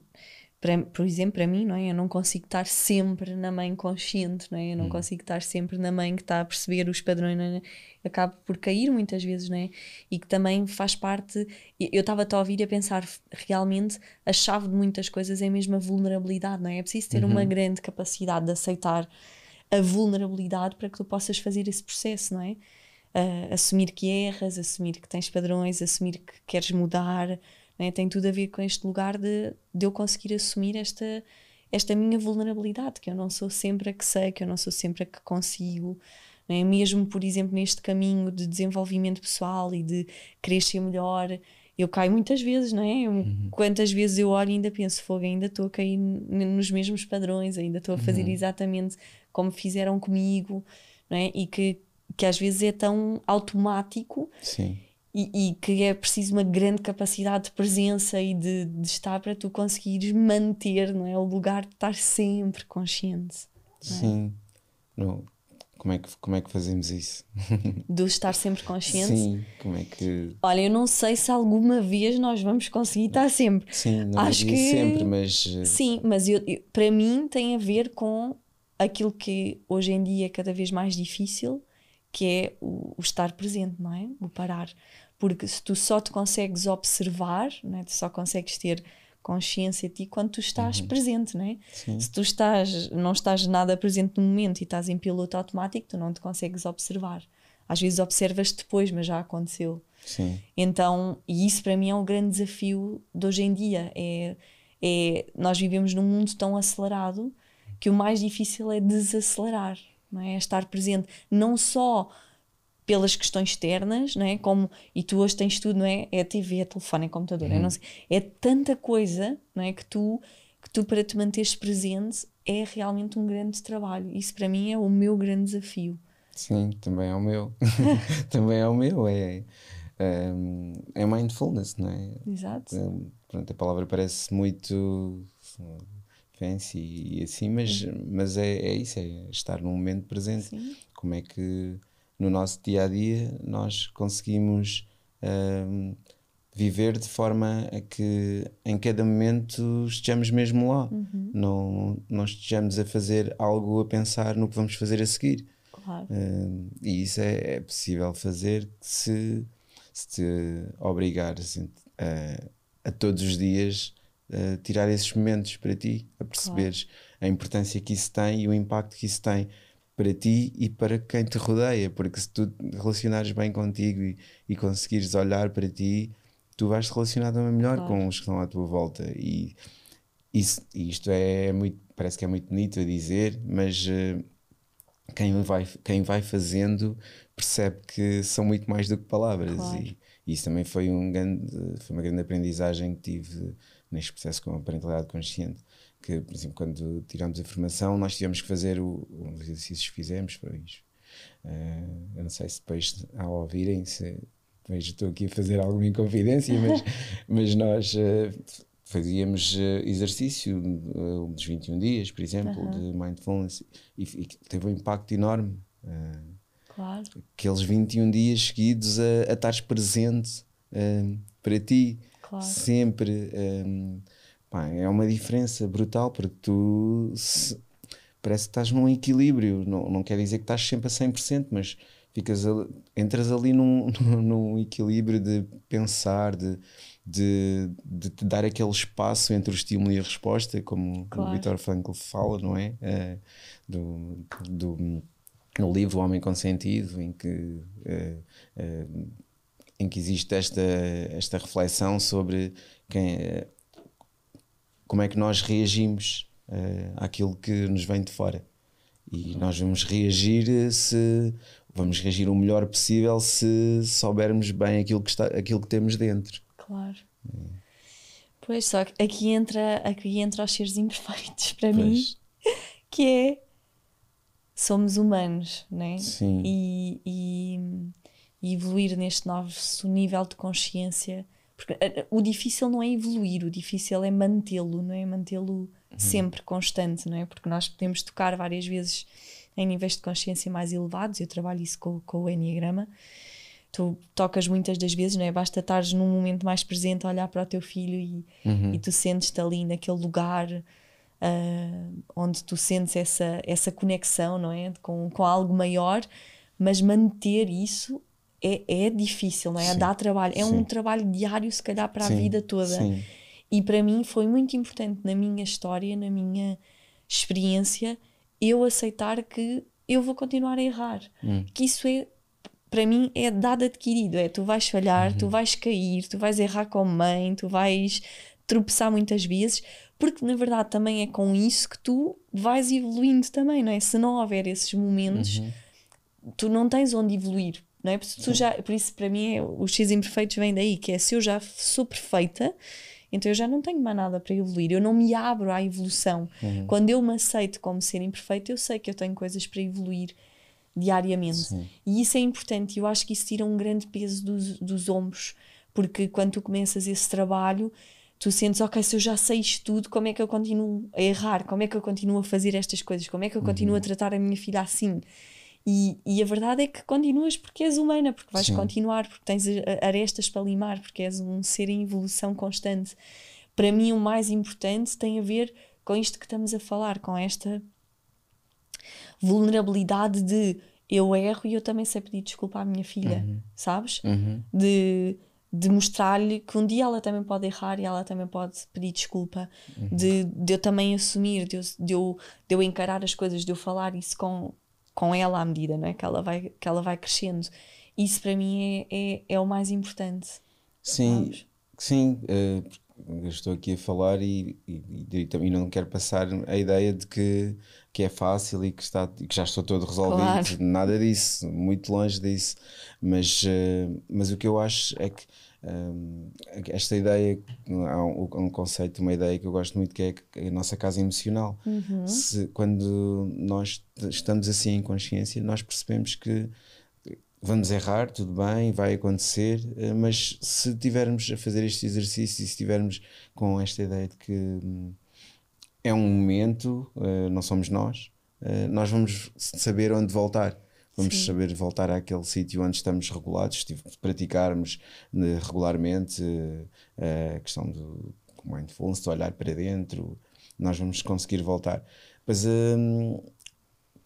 por exemplo, para mim, não é? Eu não consigo estar sempre na mãe consciente, não é? Eu não hum. consigo estar sempre na mãe que está a perceber os padrões, não é? acabo por cair muitas vezes, não é? E que também faz parte. Eu estava a ouvir e a pensar realmente a chave de muitas coisas é mesmo a vulnerabilidade, não é? É preciso ter uhum. uma grande capacidade de aceitar a vulnerabilidade para que tu possas fazer esse processo, não é? Uh, assumir que erras, assumir que tens padrões, assumir que queres mudar né? Tem tudo a ver com este lugar de, de eu conseguir assumir esta, esta minha vulnerabilidade, que eu não sou sempre a que sei, que eu não sou sempre a que consigo. Né? Mesmo, por exemplo, neste caminho de desenvolvimento pessoal e de ser melhor, eu caio muitas vezes, não é? Uhum. Quantas vezes eu olho e ainda penso, fogo, ainda estou a cair nos mesmos padrões, ainda estou a fazer uhum. exatamente como fizeram comigo, não é? E que, que às vezes é tão automático. Sim e, e, que é preciso uma grande capacidade de presença e de, de, estar para tu conseguires manter não é? o lugar de estar sempre consciente. É? Sim. Não. Como, é que, como é que fazemos isso? Do estar sempre consciente? Sim, como é que. Olha, eu não sei se alguma vez nós vamos conseguir estar sempre. Sim, não Acho que sempre, mas. Eh, Sim, mas eu, eu, para mim tem a ver com aquilo que hoje em dia é cada vez mais difícil, que é o, o estar presente, não é? O parar porque se tu só te consegues observar, né, tu só consegues ter consciência de ti quando tu estás uhum. presente, né? Se tu estás, não estás nada presente no momento e estás em piloto automático, tu não te consegues observar. Às vezes observas depois, mas já aconteceu. Sim. Então, e isso para mim é um grande desafio de hoje em dia. É, é, nós vivemos num mundo tão acelerado que o mais difícil é desacelerar, não é? é estar presente. Não só pelas questões externas, não é? Como, e tu hoje tens tudo, não é? É a TV, é telefone, é computador, uhum. é, não sei, é tanta coisa, não é? Que tu, que tu para te manteres presente é realmente um grande trabalho. Isso para mim é o meu grande desafio. Sim, também é o meu. também é o meu. É, é, é mindfulness, não é? Exato. É, pronto, a palavra parece muito fancy e assim, mas, uhum. mas é, é isso, é estar no momento presente. Sim. Como é que no nosso dia a dia nós conseguimos um, viver de forma a que em cada momento estejamos mesmo lá, uhum. não, não estejamos a fazer algo a pensar no que vamos fazer a seguir. Claro. Um, e isso é, é, possível fazer se, se te obrigar assim, a, a todos os dias a tirar esses momentos para ti, a perceberes claro. a importância que isso tem e o impacto que isso tem para ti e para quem te rodeia, porque se tu relacionares bem contigo e, e conseguires olhar para ti, tu vais te relacionar também melhor claro. com os que estão à tua volta. E, isso, isto é muito, parece que é muito bonito a dizer, mas uh, quem, vai, quem vai fazendo percebe que são muito mais do que palavras. Claro. E, e, isso também foi, um grande, foi uma grande aprendizagem que tive neste processo com a parentalidade consciente que, por exemplo, quando tiramos a formação, nós tivemos que fazer o, os exercícios que fizemos. Pois, uh, eu não sei se depois, ao ouvirem, se vejo estou aqui a fazer alguma inconfidência, mas, mas nós uh, fazíamos uh, exercício uh, dos 21 dias, por exemplo, de mindfulness, e, e, teve um impacto enorme. claro. Aqueles 21 dias seguidos a, a estares presente para ti, claro. sempre. Um, Pá, é uma diferença brutal porque tu se, parece que estás num equilíbrio. Não, não quer dizer que estás sempre a 100%, mas ficas ali, entras ali num, num equilíbrio de pensar, de, de, de te dar aquele espaço entre o estímulo e a resposta, como claro. o Victor Frankl fala, não é? é do, do, no livro O Homem com Sentido, em que, é, é, em que existe esta, esta reflexão sobre quem como é que nós reagimos uh, àquilo que nos vem de fora. E nós vamos reagir se vamos reagir o melhor possível se soubermos bem aquilo que, está, aquilo que temos dentro. Claro. É. Pois, só que aqui entra, aqui entra os seres imperfeitos para pois. mim, que é somos humanos, né? Sim. E, e, e evoluir neste novo nível de consciência Porque o difícil não é evoluir, o difícil é mantê-lo, não é? Mantê-lo uhum. sempre constante, não é? Porque nós podemos tocar várias vezes em níveis de consciência mais elevados, eu trabalho isso com, com o Enneagrama. Tu tocas muitas das vezes, não é? Basta estares num momento mais presente a olhar para o teu filho e, uhum. e tu sentes-te ali naquele lugar uh, onde tu sentes essa, essa conexão, não é? Com, com algo maior, mas manter isso é, é difícil, não é? Sim, Dá trabalho. É sim. um trabalho diário, se calhar, para sim, a vida toda. E para mim foi muito importante na minha história, na minha experiência, eu aceitar que eu vou continuar a errar. Hum. Que isso é, para mim, é dado adquirido. É tu vais falhar, uhum. tu vais cair, tu vais errar com mãe, tu vais tropeçar muitas vezes, porque na verdade também é com isso que tu vais evoluindo também, não é? Se não houver esses momentos, uhum. tu não tens onde evoluir não é? Por, tu já, por isso, para mim, é, os X imperfeitos vem daí, que é se eu já sou perfeita, então eu já não tenho mais nada para evoluir, eu não me abro à evolução. Uhum. Quando eu me aceito como ser imperfeito, eu sei que eu tenho coisas para evoluir diariamente. Sim. E isso é importante, eu acho que isso tira um grande peso dos, dos ombros, porque quando tu começas esse trabalho, tu sentes, ok, se eu já sei isto tudo, como é que eu continuo a errar? Como é que eu continuo a fazer estas coisas? Como é que eu continuo uhum. a tratar a minha filha assim? E, e a verdade é que continuas porque és humana, porque vais Sim. continuar, porque tens arestas para limar, porque és um ser em evolução constante. Para mim, o mais importante tem a ver com isto que estamos a falar, com esta vulnerabilidade de eu erro e eu também sei pedir desculpa à minha filha, uhum. sabes? Uhum. De, de mostrar-lhe que um dia ela também pode errar e ela também pode pedir desculpa, uhum. de, de eu também assumir, de eu, de, eu, de eu encarar as coisas, de eu falar isso com, com ela à medida não é? que, ela vai, que ela vai crescendo. Isso para mim é, é, é o mais importante. Sim, sim. Uh, estou aqui a falar e, e, e, e, não quero passar a ideia de que, que é fácil e que, está, que já estou todo resolvido. Claro. Nada disso, muito longe disso. Mas, uh, mas o que eu acho é que um, esta ideia, há um, um, conceito, uma ideia que eu gosto muito que é a nossa casa emocional. Uhum. Se, quando nós estamos assim em consciência, nós percebemos que vamos errar, tudo bem, vai acontecer, eh, mas se estivermos a fazer este exercício e se estivermos com esta ideia de que hum, é um momento, eh, não somos nós, eh, nós vamos saber onde voltar. Vamos Sim. saber voltar àquele sítio onde estamos regulados, se praticarmos né, regularmente uh, a questão do mindfulness, de olhar para dentro, nós vamos conseguir voltar. Pois, uh,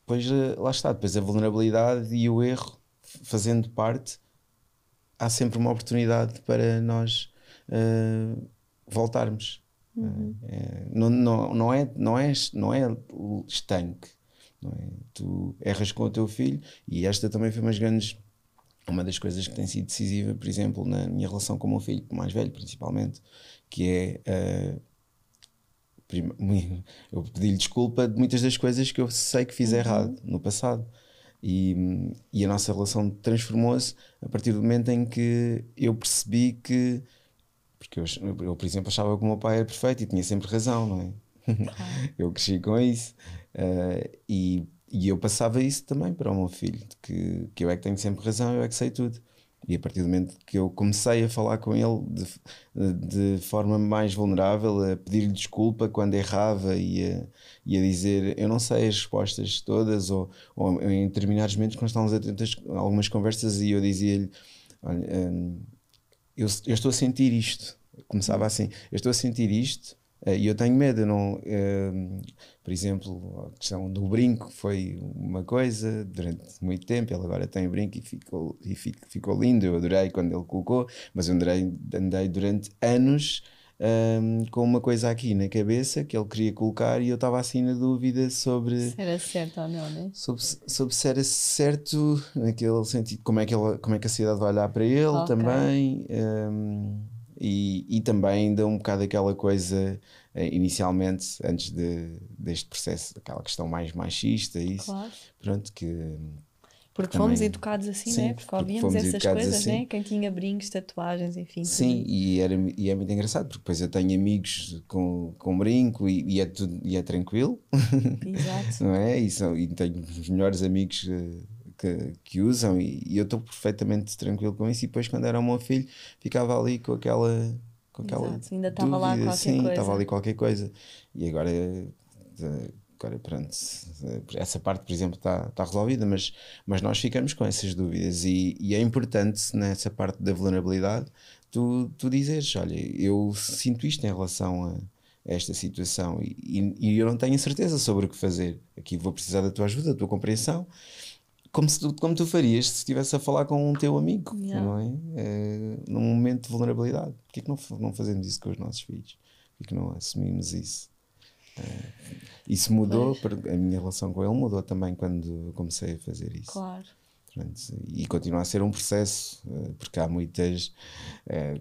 pois uh, lá está, depois a vulnerabilidade e o erro fazendo parte, há sempre uma oportunidade para nós uh, voltarmos. Uhum. É, não, não, não, é, não, é, não é estanque, é? Tu erras com o teu filho e esta também foi umas grandes uma das coisas que tem sido decisiva, por exemplo, na minha relação com o meu filho, mais velho principalmente, que é uh, eu pedi-lhe desculpa de muitas das coisas que eu sei que fiz uhum. errado no passado. E, e a nossa relação transformou-se a partir do momento em que eu percebi que. Porque eu, eu, por exemplo, achava que o meu pai era perfeito e tinha sempre razão, não é? Eu cresci com isso. Uh, e, e eu passava isso também para o meu filho, que, que eu é que tenho sempre razão, eu é que sei tudo. E a partir do momento que eu comecei a falar com ele de, de forma mais vulnerável, a pedir-lhe desculpa quando errava e a, e a dizer eu não sei as respostas todas, ou, ou em determinados momentos, quando estávamos atentos a algumas conversas, e eu dizia-lhe: Olha, hum, eu, eu estou a sentir isto. Começava assim: Eu estou a sentir isto e eu tenho medo, eu não, uh, por exemplo, a questão do brinco foi uma coisa durante muito tempo. Ele agora tem brinco e ficou, e ficou lindo. Eu adorei quando ele colocou, mas eu andei, andei durante anos um, com uma coisa aqui na cabeça que ele queria colocar e eu estava assim na dúvida sobre se era certo ou não, né? Sobre, sobre se era certo naquele sentido, como é que, ele, como é que a sociedade vai olhar para ele okay. também. Um, e, e também ainda um bocado aquela coisa eh, inicialmente antes de, deste processo aquela questão mais machista isso claro. pronto que porque também, fomos educados assim, sim, né? Porque ouvíamos essas coisas, assim. né? Quem tinha brincos, tatuagens, enfim. Sim, e, era, e é muito engraçado, porque depois eu tenho amigos com, com brinco e, e é, tudo, e é tranquilo. Exato. não é? E, são, e tenho os melhores amigos uh, que, que usam e, e eu estou perfeitamente tranquilo com isso. E depois, quando era o meu filho, ficava ali com aquela. Com aquela Exato, ainda estava lá qualquer sim, coisa. estava ali qualquer coisa. E agora, eh, agora pronto, essa parte, por exemplo, está, está resolvida, mas, mas nós ficamos com essas dúvidas. E, e é importante nessa parte da vulnerabilidade tu, tu dizeres: olha, eu sinto isto em relação a esta situação e, e, e, eu não tenho certeza sobre o que fazer. Aqui vou precisar da tua ajuda, da tua compreensão, como, se tu, como tu farias se estivesse a falar com um teu amigo, yeah. não é? é? Num momento de vulnerabilidade. Porquê que não, não fazemos isso com os nossos filhos? Porquê que não assumimos isso? É, isso mudou, pois. a minha relação com ele mudou também quando comecei a fazer isso. Claro. E continua a ser um processo, eh, porque há muitas.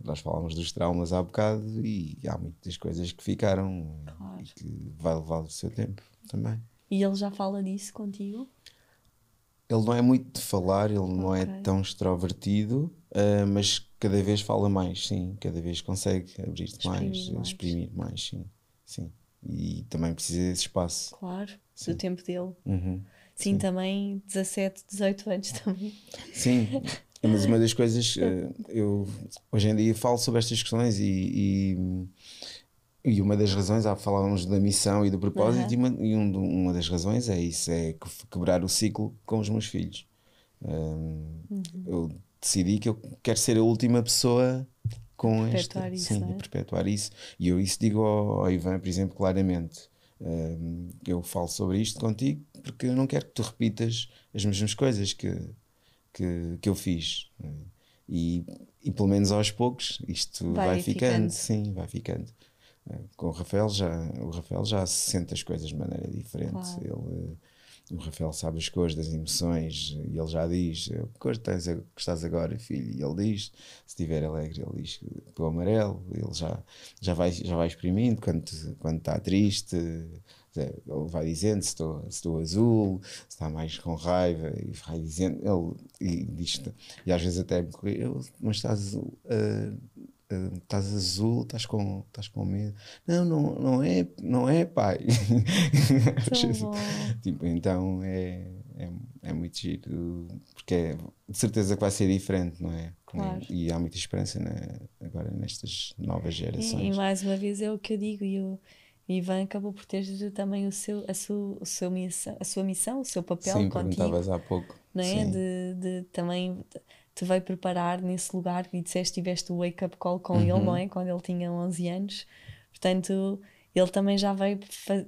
Nós falávamos dos traumas há bocado e há muitas coisas que ficaram claro. e que vai levar o seu tempo também. E ele já fala disso contigo? Ele não é muito de falar, ele okay. não é tão extrovertido, uh, mas cada vez fala mais, sim. Cada vez consegue abrir-se mais, mais, exprimir mais, sim. sim. E também precisa desse espaço. Claro, sim. do tempo dele. Uhum. Sim, Sim, também 17, 18 anos também. Sim, mas uma das coisas, eh, eu hoje em dia falo sobre estas questões e, e, e uma das razões, ah, falávamos da missão e do propósito, uhum. e, uma, e um, uma das razões é isso, é quebrar o ciclo com os meus filhos. Um, uhum. Eu decidi que eu quero ser a última pessoa com perpetuar esta, isso, sim, é? perpetuar isso. E eu isso digo ao, ao Ivan, por exemplo, claramente. Um, eu falo sobre isto contigo porque eu não quero que tu repitas as mesmas coisas que, que, que eu fiz. E, e pelo menos aos poucos isto vai, vai ficando. ficando. sim, vai ficando. Com o Rafael já, o Rafael já sente as coisas de maneira diferente. Claro. Ele, o Rafael sabe as cores das emoções e ele já diz: Que cor estás, estás agora, filho? E ele diz: Se estiver alegre, ele diz o amarelo. Ele já, já, vai, já vai exprimindo quando, quando está triste ele vai dizendo se estou, se estou azul, se está mais com raiva, e vai dizendo, ele e diz, e às vezes até mas estás azul, uh, uh, estás azul, estás com, estás com medo. Não, não, não é, não é pai. tipo, então é, é, é muito giro, porque é, de certeza que vai ser diferente, não é? Claro. E há muita esperança né, agora nestas novas gerações. E, e, mais uma vez é o que eu digo, e eu Ivan acabou por ter também o seu, a, sua, o seu missão, a sua missão, o seu papel Sim, contigo. perguntavas há pouco. Não é? De, de, também te veio preparar nesse lugar e disseste tiveste o wake-up call com uhum. ele, não é? Quando ele tinha 11 anos. Portanto, ele também já veio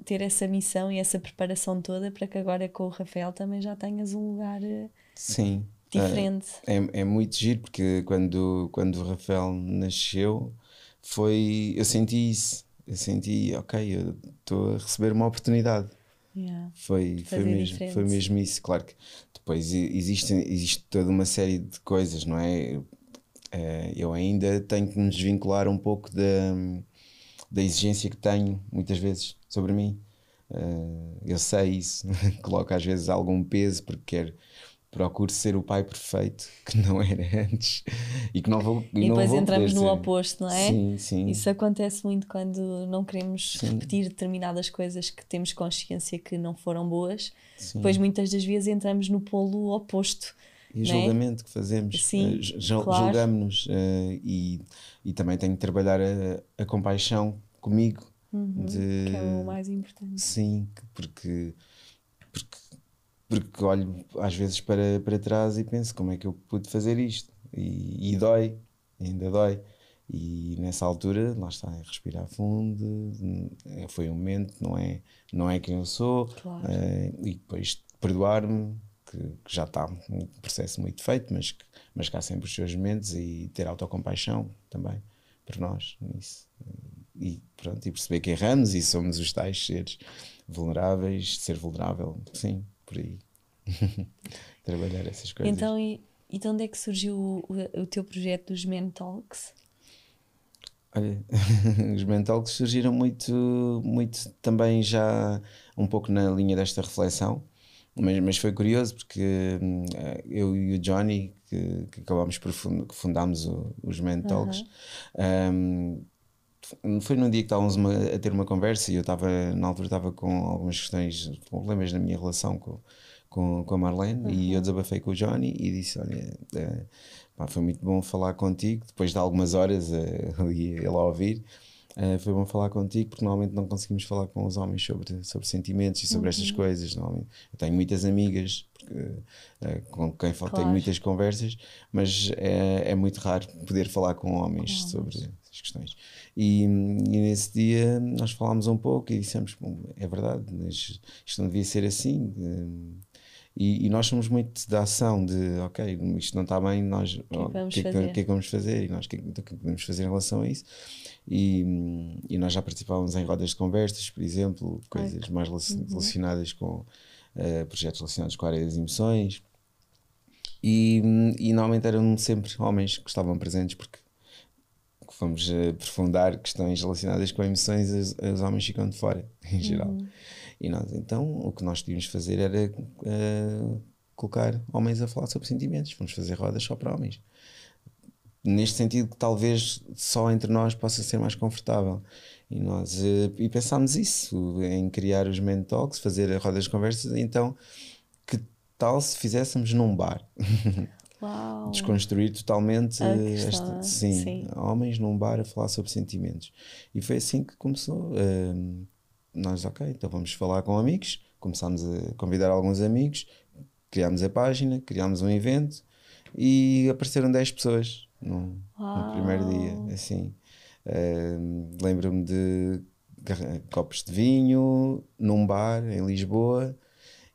ter essa missão e essa preparação toda para que agora com o Rafael também já tenhas um lugar eh, Sim. diferente. É, é, é muito giro porque quando, quando o Rafael nasceu foi eu senti isso eu senti, ok, eu estou a receber uma oportunidade. Yeah. Foi, foi, mesmo, foi mesmo isso. Claro que depois existe, existe toda uma série de coisas, não é? Eh, eu ainda tenho que me desvincular um pouco da, da exigência que tenho, muitas vezes, sobre mim. Eh, eu sei isso, coloco às vezes algum peso porque quero procuro ser o pai perfeito que não era antes e que não vou e, e não depois vou entramos no oposto não é sim, sim. isso acontece muito quando não queremos sim. repetir determinadas coisas que temos consciência que não foram boas sim. depois muitas das vezes entramos no polo oposto e o é? julgamento que fazemos sim, uh, claro. julgamos uh, e, e também tenho que trabalhar a, a compaixão comigo uhum, de, que é o mais importante sim porque porque porque olho às vezes para, para trás e penso como é que eu pude fazer isto e, e dói, ainda dói. E nessa altura, lá está, é respirar fundo, é, foi um momento, não é, não é quem eu sou, claro. é, e depois perdoar-me, que, que, já está um processo muito feito, mas, que, mas que há sempre os seus momentos e ter autocompaixão também por nós nisso. E, pronto, e perceber que erramos e somos os tais seres vulneráveis, ser vulnerável, sim, por aí. Trabalhar essas coisas. Então, e, e de onde é que surgiu o, o teu projeto dos Men Talks? Olha, os Men Talks surgiram muito, muito também já um pouco na linha desta reflexão, mas, mas foi curioso porque hum, eu e o Johnny, que, que acabámos por fund, que fundámos o, os Men Talks, um, foi num dia que estávamos uma, a ter uma conversa e eu estava, na altura, estava com algumas questões, problemas na minha relação com, com, com a Marlene uhum. e eu desabafei com o Johnny e disse: Olha, é, pá, foi muito bom falar contigo. Depois de algumas horas uh, ali ele a ouvir, uh, foi bom falar contigo porque normalmente não conseguimos falar com os homens sobre, sobre sentimentos e sobre uhum. estas coisas. Normalmente. Eu tenho muitas amigas porque, com quem claro. tenho muitas conversas, mas é, é muito raro poder falar com homens sobre essas questões. E, e, nesse dia nós falámos um pouco e dissemos: é verdade, isto não devia ser assim. E, e, nós somos muito da ação de, ok, isto não está bem, nós o que, é que, que, que, é que vamos fazer e nós o que, que, podemos fazer em relação a isso. E, e nós já participávamos em rodas de conversas, por exemplo, coisas Ai. mais uhum. relacionadas com uh, projetos relacionados com a área das emoções. E, e normalmente eram sempre homens que estavam presentes porque fomos aprofundar questões relacionadas com emoções, os, os homens ficam de fora, em geral. Uhum. E nós, então, o que nós tínhamos de fazer era uh, colocar homens a falar sobre sentimentos. Vamos fazer rodas só para homens. Neste sentido, que talvez só entre nós possa ser mais confortável. E nós uh, e pensámos isso, em criar os Men Talks, fazer rodas de conversas. Então, que tal se fizéssemos num bar? Uau. Desconstruir totalmente esta, sim, sim, homens num bar a falar sobre sentimentos. E foi assim que começou. Uh, nós, ok, então vamos falar com amigos, começámos a convidar alguns amigos, criámos a página, criámos um evento e apareceram 10 pessoas no, no primeiro dia, assim. Uh, Lembro-me de copos de vinho num bar em Lisboa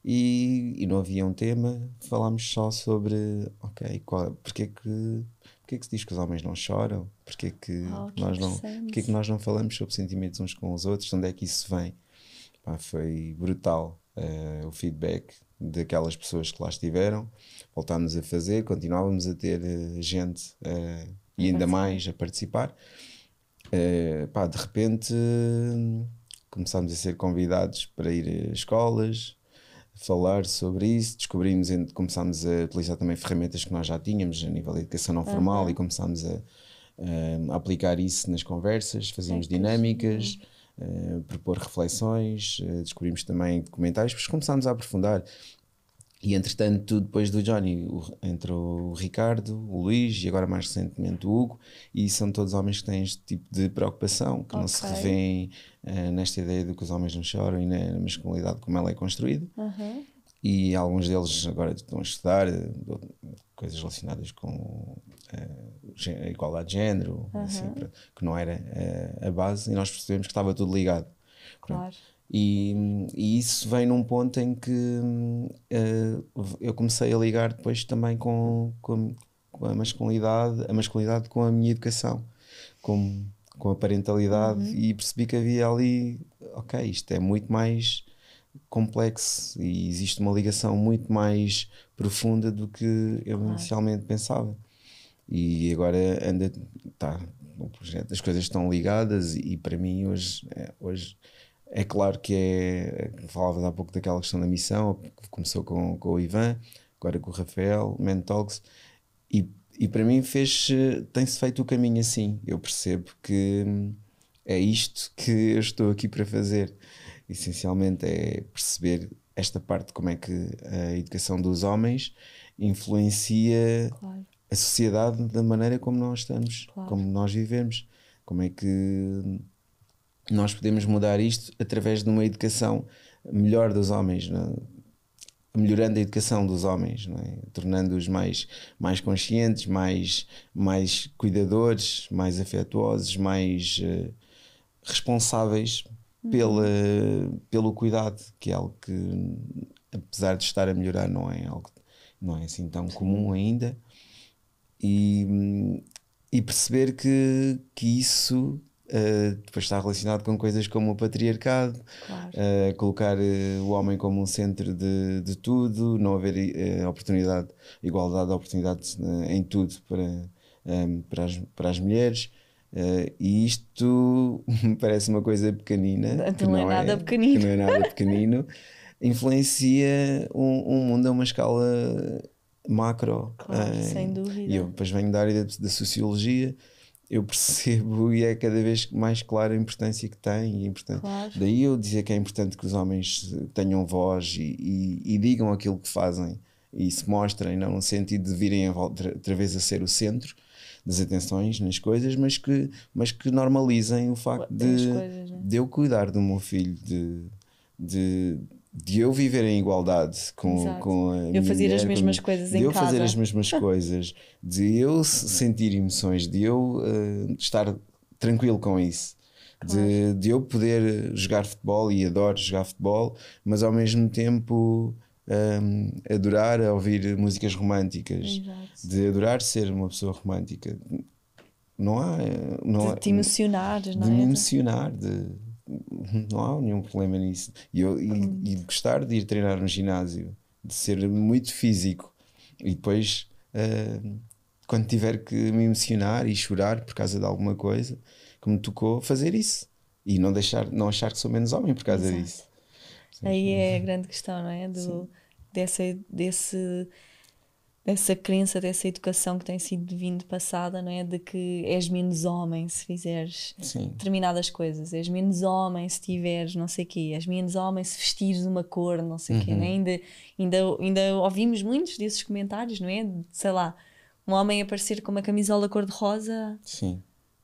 e, e não havia um tema, falámos só sobre, ok, qual, porque é que porque é que se diz que os homens não choram? Porque é que, oh, que nós não, porque é que nós não falamos sobre sentimentos uns com os outros? De onde é que isso vem? Pá, foi brutal uh, o feedback daquelas pessoas que lá estiveram. Voltámos a fazer, continuávamos a ter uh, gente uh, e ainda mais a participar. Pá, de repente começámos a ser convidados para ir a escolas, falar sobre isso, descobrimos, começámos a utilizar também ferramentas que nós já tínhamos a nível de educação não formal uhum. e começámos a, a, aplicar isso nas conversas, fazíamos dinâmicas, uh, propor reflexões, uh, descobrimos também documentários, depois começámos a aprofundar. E entretanto, depois do Johnny, o, entrou o Ricardo, o Luís e agora mais recentemente o Hugo, e são todos homens que têm este tipo de preocupação, que okay. não se revêem uh, nesta ideia de que os homens não choram e na masculinidade como ela é construída. Uhum. E alguns deles agora estão a estudar uh, coisas relacionadas com uh, a igualdade de género, uhum. assim, que não era a base, e nós percebemos que estava tudo ligado. Claro. E, e, isso vem num ponto em que uh, eu comecei a ligar depois também com, com, com, a masculinidade, a masculinidade com a minha educação, com, com a parentalidade, uhum. e percebi que havia ali, ok, isto é muito mais complexo e existe uma ligação muito mais profunda do que eu inicialmente pensava. E agora anda, tá, o projeto, as coisas estão ligadas e, e para mim hoje, é, hoje é claro que é. Falava há pouco daquela questão da missão, começou com, com o Ivan, agora com o Rafael, Mentalks, e, e para mim fez. tem-se feito o caminho assim. Eu percebo que é isto que eu estou aqui para fazer. Essencialmente é perceber esta parte, como é que a educação dos homens influencia claro. a sociedade da maneira como nós estamos, claro. como nós vivemos. Como é que nós podemos mudar isto através de uma educação melhor dos homens, é? melhorando a educação dos homens, é? tornando-os mais, mais conscientes, mais, mais cuidadores, mais afetuosos, mais uh, responsáveis pela, pelo cuidado, que é algo que, apesar de estar a melhorar, não é algo não é assim tão comum ainda. E, e perceber que, que isso Uh, depois está relacionado com coisas como o patriarcado, claro. uh, colocar uh, o homem como um centro de, de tudo, não haver oportunidade, igualdade de oportunidades em tudo para, um, para, as, para as mulheres. e isto me parece uma coisa pequenina, não, que não, é, nada pequenino. Que não é nada pequenino, influencia um, um mundo a uma escala macro. Claro, sem dúvida. E eu depois venho da área da, da sociologia eu percebo e é cada vez mais clara a importância que tem. E importante. Claro. Daí eu dizer que é importante que os homens tenham voz e, e, e, digam aquilo que fazem e se mostrem, não no sentido de virem outra vez a ser o centro das atenções nas coisas, mas que, mas que normalizem o facto de, coisas, né? de eu cuidar do meu filho, de, de de eu viver em igualdade com, com a eu fazer mulher, as mesmas com, coisas de em eu casa. fazer as mesmas coisas, de eu sentir emoções, de eu uh, estar tranquilo com isso. Claro. De, de eu poder jogar futebol e adoro jogar futebol, mas ao mesmo tempo um, adorar ouvir músicas românticas, Exato. de adorar ser uma pessoa romântica. Não há. Não de há, te emocionar, não de é? me emocionar, de não há nenhum problema nisso. E, eu, e, e, gostar de ir treinar no ginásio, de ser muito físico e depois, uh, quando tiver que me emocionar e chorar por causa de alguma coisa que me tocou, fazer isso e não, deixar, não achar que sou menos homem por causa Exato. disso. Aí é a grande questão, não é? Do, dessa, desse dessa crença, dessa educação que tem sido vindo passada, não é? De que és menos homem se fizeres Sim. determinadas coisas, és menos homem se tiveres não sei o quê, és menos homem se vestires uma cor, não sei o uhum. quê, né? ainda, ainda, ainda ouvimos muitos desses comentários, não é? De, sei lá, um homem aparecer com uma camisola cor-de-rosa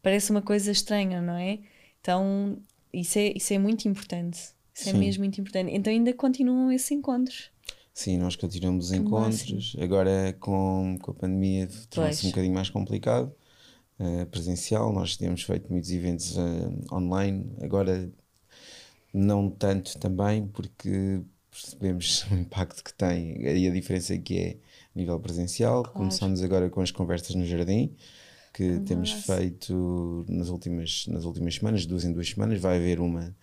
parece uma coisa estranha, não é? Então, isso é, isso é muito importante. Isso é Sim. é mesmo muito importante. Então ainda continuam esses encontros. Sim, nós continuamos os encontros. Agora com, com a pandemia tornou-se um bocadinho mais complicado. Uh, presencial, nós temos feito muitos eventos uh, online. Agora não tanto também, porque percebemos o impacto que tem e a diferença que é a nível presencial. Claro. Começamos agora com as conversas no jardim, que Nossa. temos feito nas últimas, nas últimas semanas, duas em duas semanas. Vai haver uma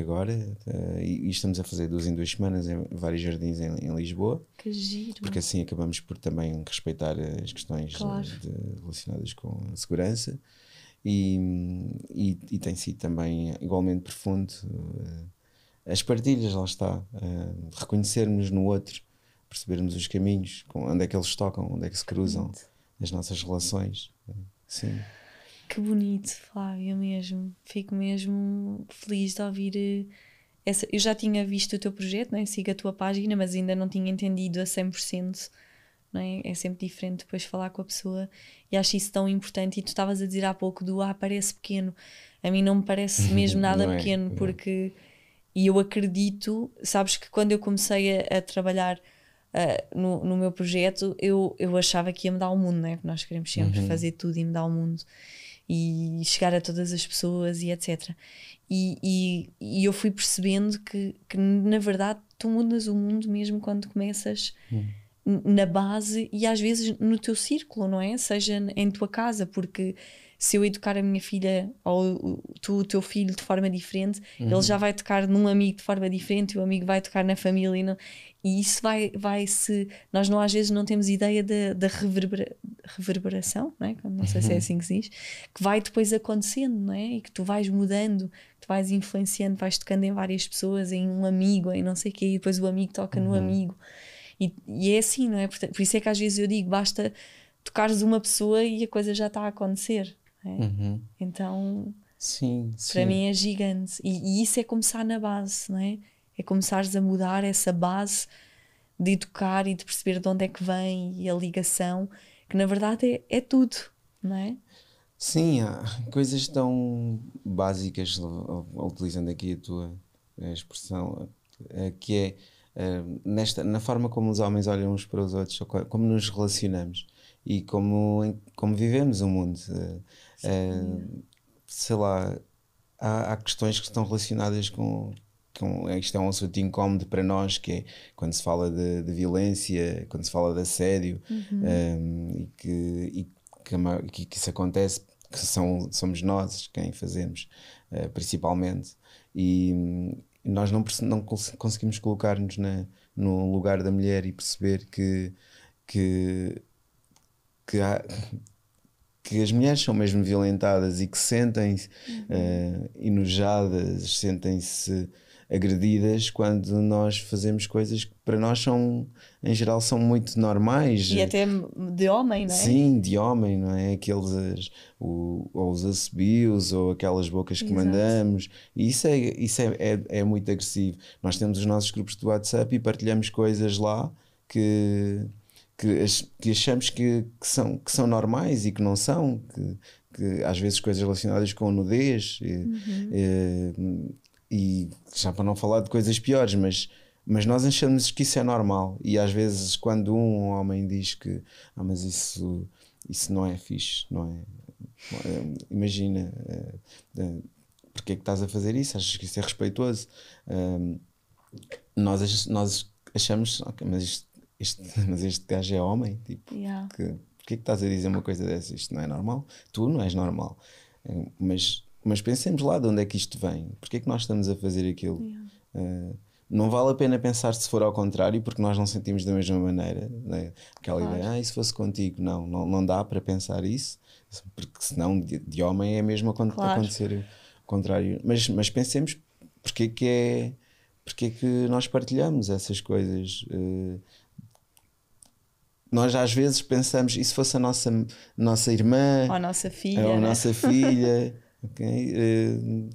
agora uh, e, e, estamos a fazer duas em duas semanas em vários jardins em, em, Lisboa. Que giro! Porque assim acabamos por também respeitar as questões claro. de, relacionadas com a segurança e, e, e, tem sido também igualmente profundo. Uh, as partilhas, lá está, uh, reconhecermos no outro, percebermos os caminhos, onde é que eles tocam, onde é que se cruzam, as nossas relações. Sim. Que bonito, Flávia, mesmo. Fico mesmo feliz de ouvir. Eh, essa... Eu já tinha visto o teu projeto, né? sigo a tua página, mas ainda não tinha entendido a 100%. Não é? é sempre diferente depois falar com a pessoa e acho isso tão importante. E tu estavas a dizer há pouco do ah, parece pequeno. A mim não me parece mesmo nada é, pequeno, porque. E eu acredito, sabes que quando eu comecei a, a trabalhar uh, no, no meu projeto, eu, eu achava que ia mudar o mundo, né? Porque nós queremos sempre uhum. fazer tudo e mudar o mundo e chegar a todas as pessoas e etc. E, e, e eu fui percebendo que, que, na verdade, tu mudas o mundo mesmo quando começas hum. na base e às vezes no teu círculo, não é? Seja em tua casa, porque se eu educar a minha filha ou tu, o teu filho de forma diferente, uhum. ele já vai tocar num amigo de forma diferente o amigo vai tocar na família. E, não, e isso vai, vai se. Nós não, às vezes não temos ideia da, reverbera, reverberação, não, é? não sei uhum. se é uhum. assim que se diz, que vai depois acontecendo, não é? E que tu vais mudando, tu vais influenciando, vais tocando em várias pessoas, em um amigo, em não sei o quê, e depois o amigo toca uhum. no amigo. E, e é assim, não é? Por, por isso é que às vezes eu digo, basta tocares uma pessoa e a coisa já está a acontecer. É? Uhum. Então, sim, para mim é gigante. E, e, isso é começar na base, não é? É começares a mudar essa base de educar e de perceber de onde é que vem e a ligação, que na verdade é, é tudo, não é? Sim, há coisas tão básicas, utilizando aqui a tua expressão, eh, que é eh, nesta, na forma como os homens olham uns para os outros, como nos relacionamos e como, como vivemos o mundo. Uh, sei lá, há, há, questões que estão relacionadas com, com. Isto é um assunto incómodo para nós, que é quando se fala de, de violência, quando se fala de assédio, uhum. um, e, que, e que, que, isso acontece, que são, somos nós quem fazemos, uh, principalmente. E, nós não, não conseguimos colocar-nos no lugar da mulher e perceber que, que, que há, que as mulheres são mesmo violentadas e que sentem-se uhum. uh, enojadas, sentem-se agredidas quando nós fazemos coisas que para nós são, em geral, são muito normais. E até de homem, não é? Sim, de homem, não é? Aqueles, o, ou os assobios ou aquelas bocas que Exato. mandamos. E isso, é, isso é, é, é muito agressivo. Nós temos os nossos grupos de WhatsApp e partilhamos coisas lá que que, que achamos que, que, são, que são normais e que não são, que, que às vezes coisas relacionadas com nudez e, uhum. e, e, já para não falar de coisas piores, mas, mas nós achamos que isso é normal e às vezes quando um homem diz que ah, mas isso, isso não é fixe, não é? Imagina uh, porque é que estás a fazer isso? Achas que isso é respeitoso? Uh, nós, nós achamos, okay, mas isto este, mas este gajo é homem, tipo, yeah. que, porquê que estás a dizer uma coisa dessa? Isto não é normal? Tu não és normal. Eh, mas, mas pensemos lá de onde é que isto vem. Porquê que nós estamos a fazer aquilo? Yeah. Uh, não vale a pena pensar se for ao contrário, porque nós não sentimos da mesma maneira. Né? Aquela claro. ideia, ah, e se fosse contigo? Não, não, não dá para pensar isso, porque senão de, de homem é mesmo claro. acontecer o contrário. Mas, mas pensemos porque que é. Porque que nós partilhamos essas coisas? Uh, nós às vezes pensamos, e se fosse a nossa, nossa irmã, ou a nossa filha, ou a né? nossa filha, okay, uh,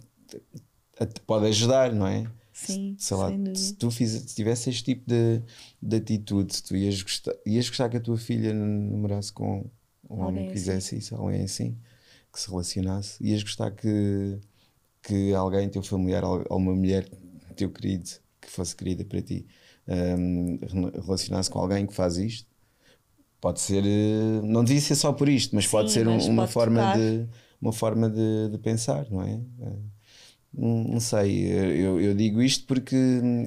pode ajudar, não é? Sim, sei lá, se tu fiz, se tivesse este tipo de, de atitude, tu ias gostar, ias gostar que a tua filha namorasse com um homem que fizesse assim. isso, alguém assim, que se relacionasse, ias gostar que, que alguém, teu familiar, alguma mulher, teu querido, que fosse querida para ti, um, relacionasse com alguém que faz isto Pode ser, eh, não devia ser só por isto, mas Sim, pode ser mas uma, pode forma de, uma forma de, de pensar, não é? Eh, não, não sei, eu, eu digo isto porque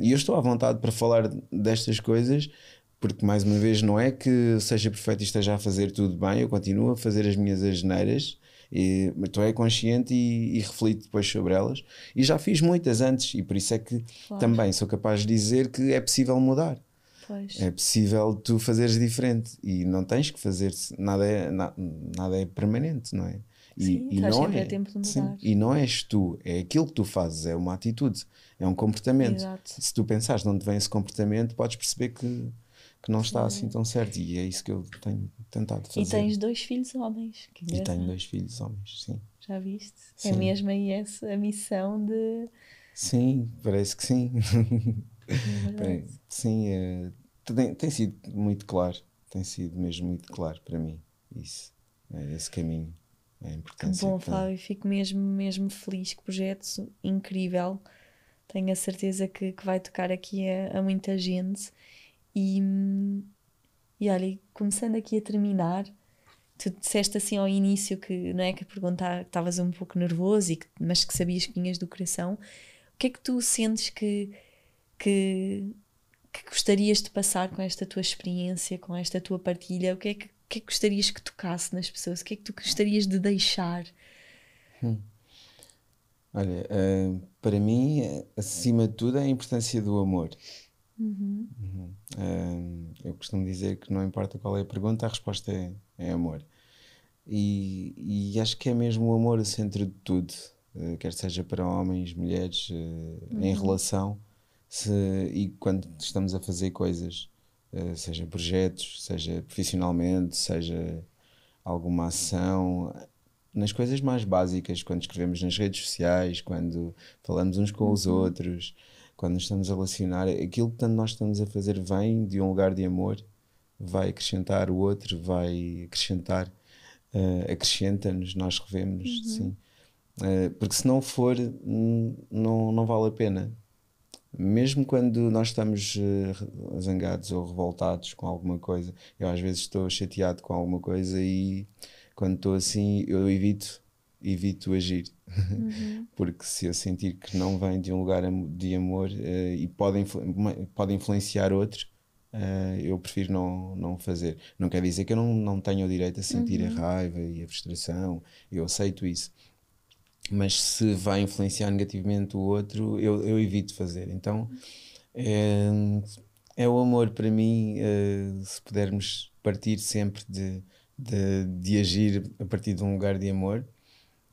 e eu estou à vontade para falar destas coisas, porque mais uma vez não é que seja perfeito e esteja a fazer tudo bem, eu continuo a fazer as minhas asneiras, e, estou é consciente e, e, reflito depois sobre elas, e já fiz muitas antes, e por isso é que claro. também sou capaz de dizer que é possível mudar. Pois. É possível tu fazeres diferente e não tens que fazer, nada é, na, nada é permanente, não é? E, sim, e não é. Sim, e não és tu, é aquilo que tu fazes, é uma atitude, é um comportamento. Exato. Se tu pensares de onde vem esse comportamento, podes perceber que, que não está assim tão certo. E é isso que eu tenho tentado fazer. E tens dois filhos homens. e tenho dois filhos homens, sim. Já viste? É sim. É mesmo aí essa a missão de. Sim, parece que sim. É sim, é, tem, tem sido muito claro, tem sido mesmo muito claro para mim isso, é esse caminho. É que bom, Flávio, fico mesmo, mesmo feliz. Que projeto incrível. Tenho a certeza que, que vai tocar aqui a, a muita gente. E, e olha, começando aqui a terminar, tu disseste assim ao início que não é que perguntar que estavas um pouco nervoso e que, mas que sabias que vinhas do coração. O que é que tu sentes que que, que gostarias de passar com esta tua experiência, com esta tua partilha? O que é que, que, é que gostarias que tocasse nas pessoas? O que é que tu gostarias de deixar? Hum. Olha, uh, para mim, acima de tudo, é a importância do amor. Uhum. Uhum. Uh, eu costumo dizer que não importa qual é a pergunta, a resposta é, é amor. E, e, acho que é mesmo o amor o centro de tudo, uh, quer seja para homens, mulheres, uhum. em relação se, e quando estamos a fazer coisas, uh, seja projetos, seja profissionalmente, seja alguma ação, nas coisas mais básicas, quando escrevemos nas redes sociais, quando falamos uns com os uhum. outros, quando estamos a relacionar, aquilo que tanto nós estamos a fazer vem de um lugar de amor, vai acrescentar o outro, vai acrescentar, uh, acrescenta-nos, nós revemos, uhum. sim. Uh, porque se não for, não, não vale a pena mesmo quando nós estamos uh, zangados ou revoltados com alguma coisa, eu às vezes estou chateado com alguma coisa e quando estou assim eu evito evito agir uhum. porque se eu sentir que não vem de um lugar de amor uh, e pode, influ pode influenciar outros uh, eu prefiro não, não fazer não quer dizer que eu não, não tenho o direito a sentir uhum. a raiva e a frustração eu aceito isso mas se vai influenciar negativamente o outro, eu, eu evito fazer. Então é, é o amor para mim, é, se pudermos partir sempre de, de, de, agir a partir de um lugar de amor,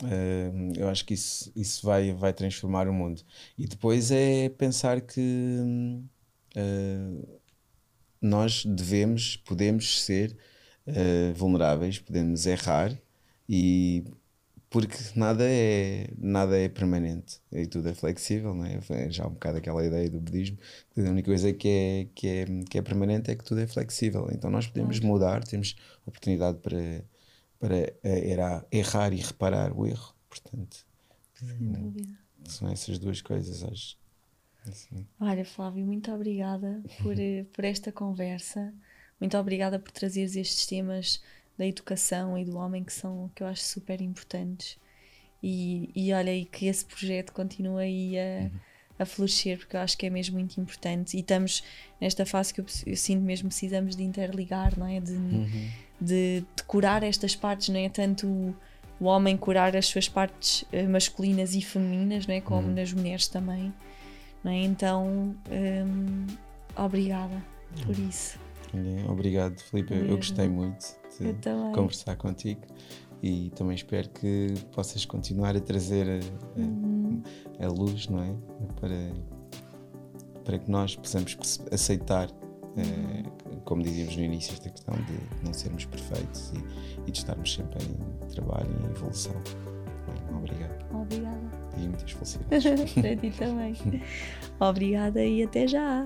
Uh, eu acho que isso, isso vai, vai transformar o mundo. E depois é pensar que nós devemos, podemos ser vulneráveis, podemos errar e porque nada é, nada é permanente e tudo é flexível, não é? Já um bocado aquela ideia do budismo, a única coisa que é, que é, que é permanente é que tudo é flexível. Então nós podemos mudar, temos oportunidade para, para errar, errar e reparar o erro. Portanto, são essas duas coisas, acho. Assim. Olha, Flávio, muito obrigada por, eh, por esta conversa. Muito obrigada por trazeres estes temas da educação e do homem que são que eu acho super importantes e, e olha aí que esse projeto continua aí a, uhum. a florescer porque eu acho que é mesmo muito importante e estamos nesta fase que eu, eu sinto mesmo precisamos de interligar não é de, uhum. de, de, curar estas partes não é tanto o, o, homem curar as suas partes eh, masculinas e femininas não é como uhum. nas mulheres também não é então hum, obrigada por uhum. Obrigado, Felipe. Eu gostei muito de conversar contigo e também espero que possas continuar a trazer a, uhum. a, luz, não é? Para, para que nós possamos aceitar, uhum. como dizíamos no início, esta questão de não sermos perfeitos e, e de estarmos sempre em trabalho e em evolução. Obrigado. Obrigada. E muitas felicidades. para ti também. Obrigada e até já.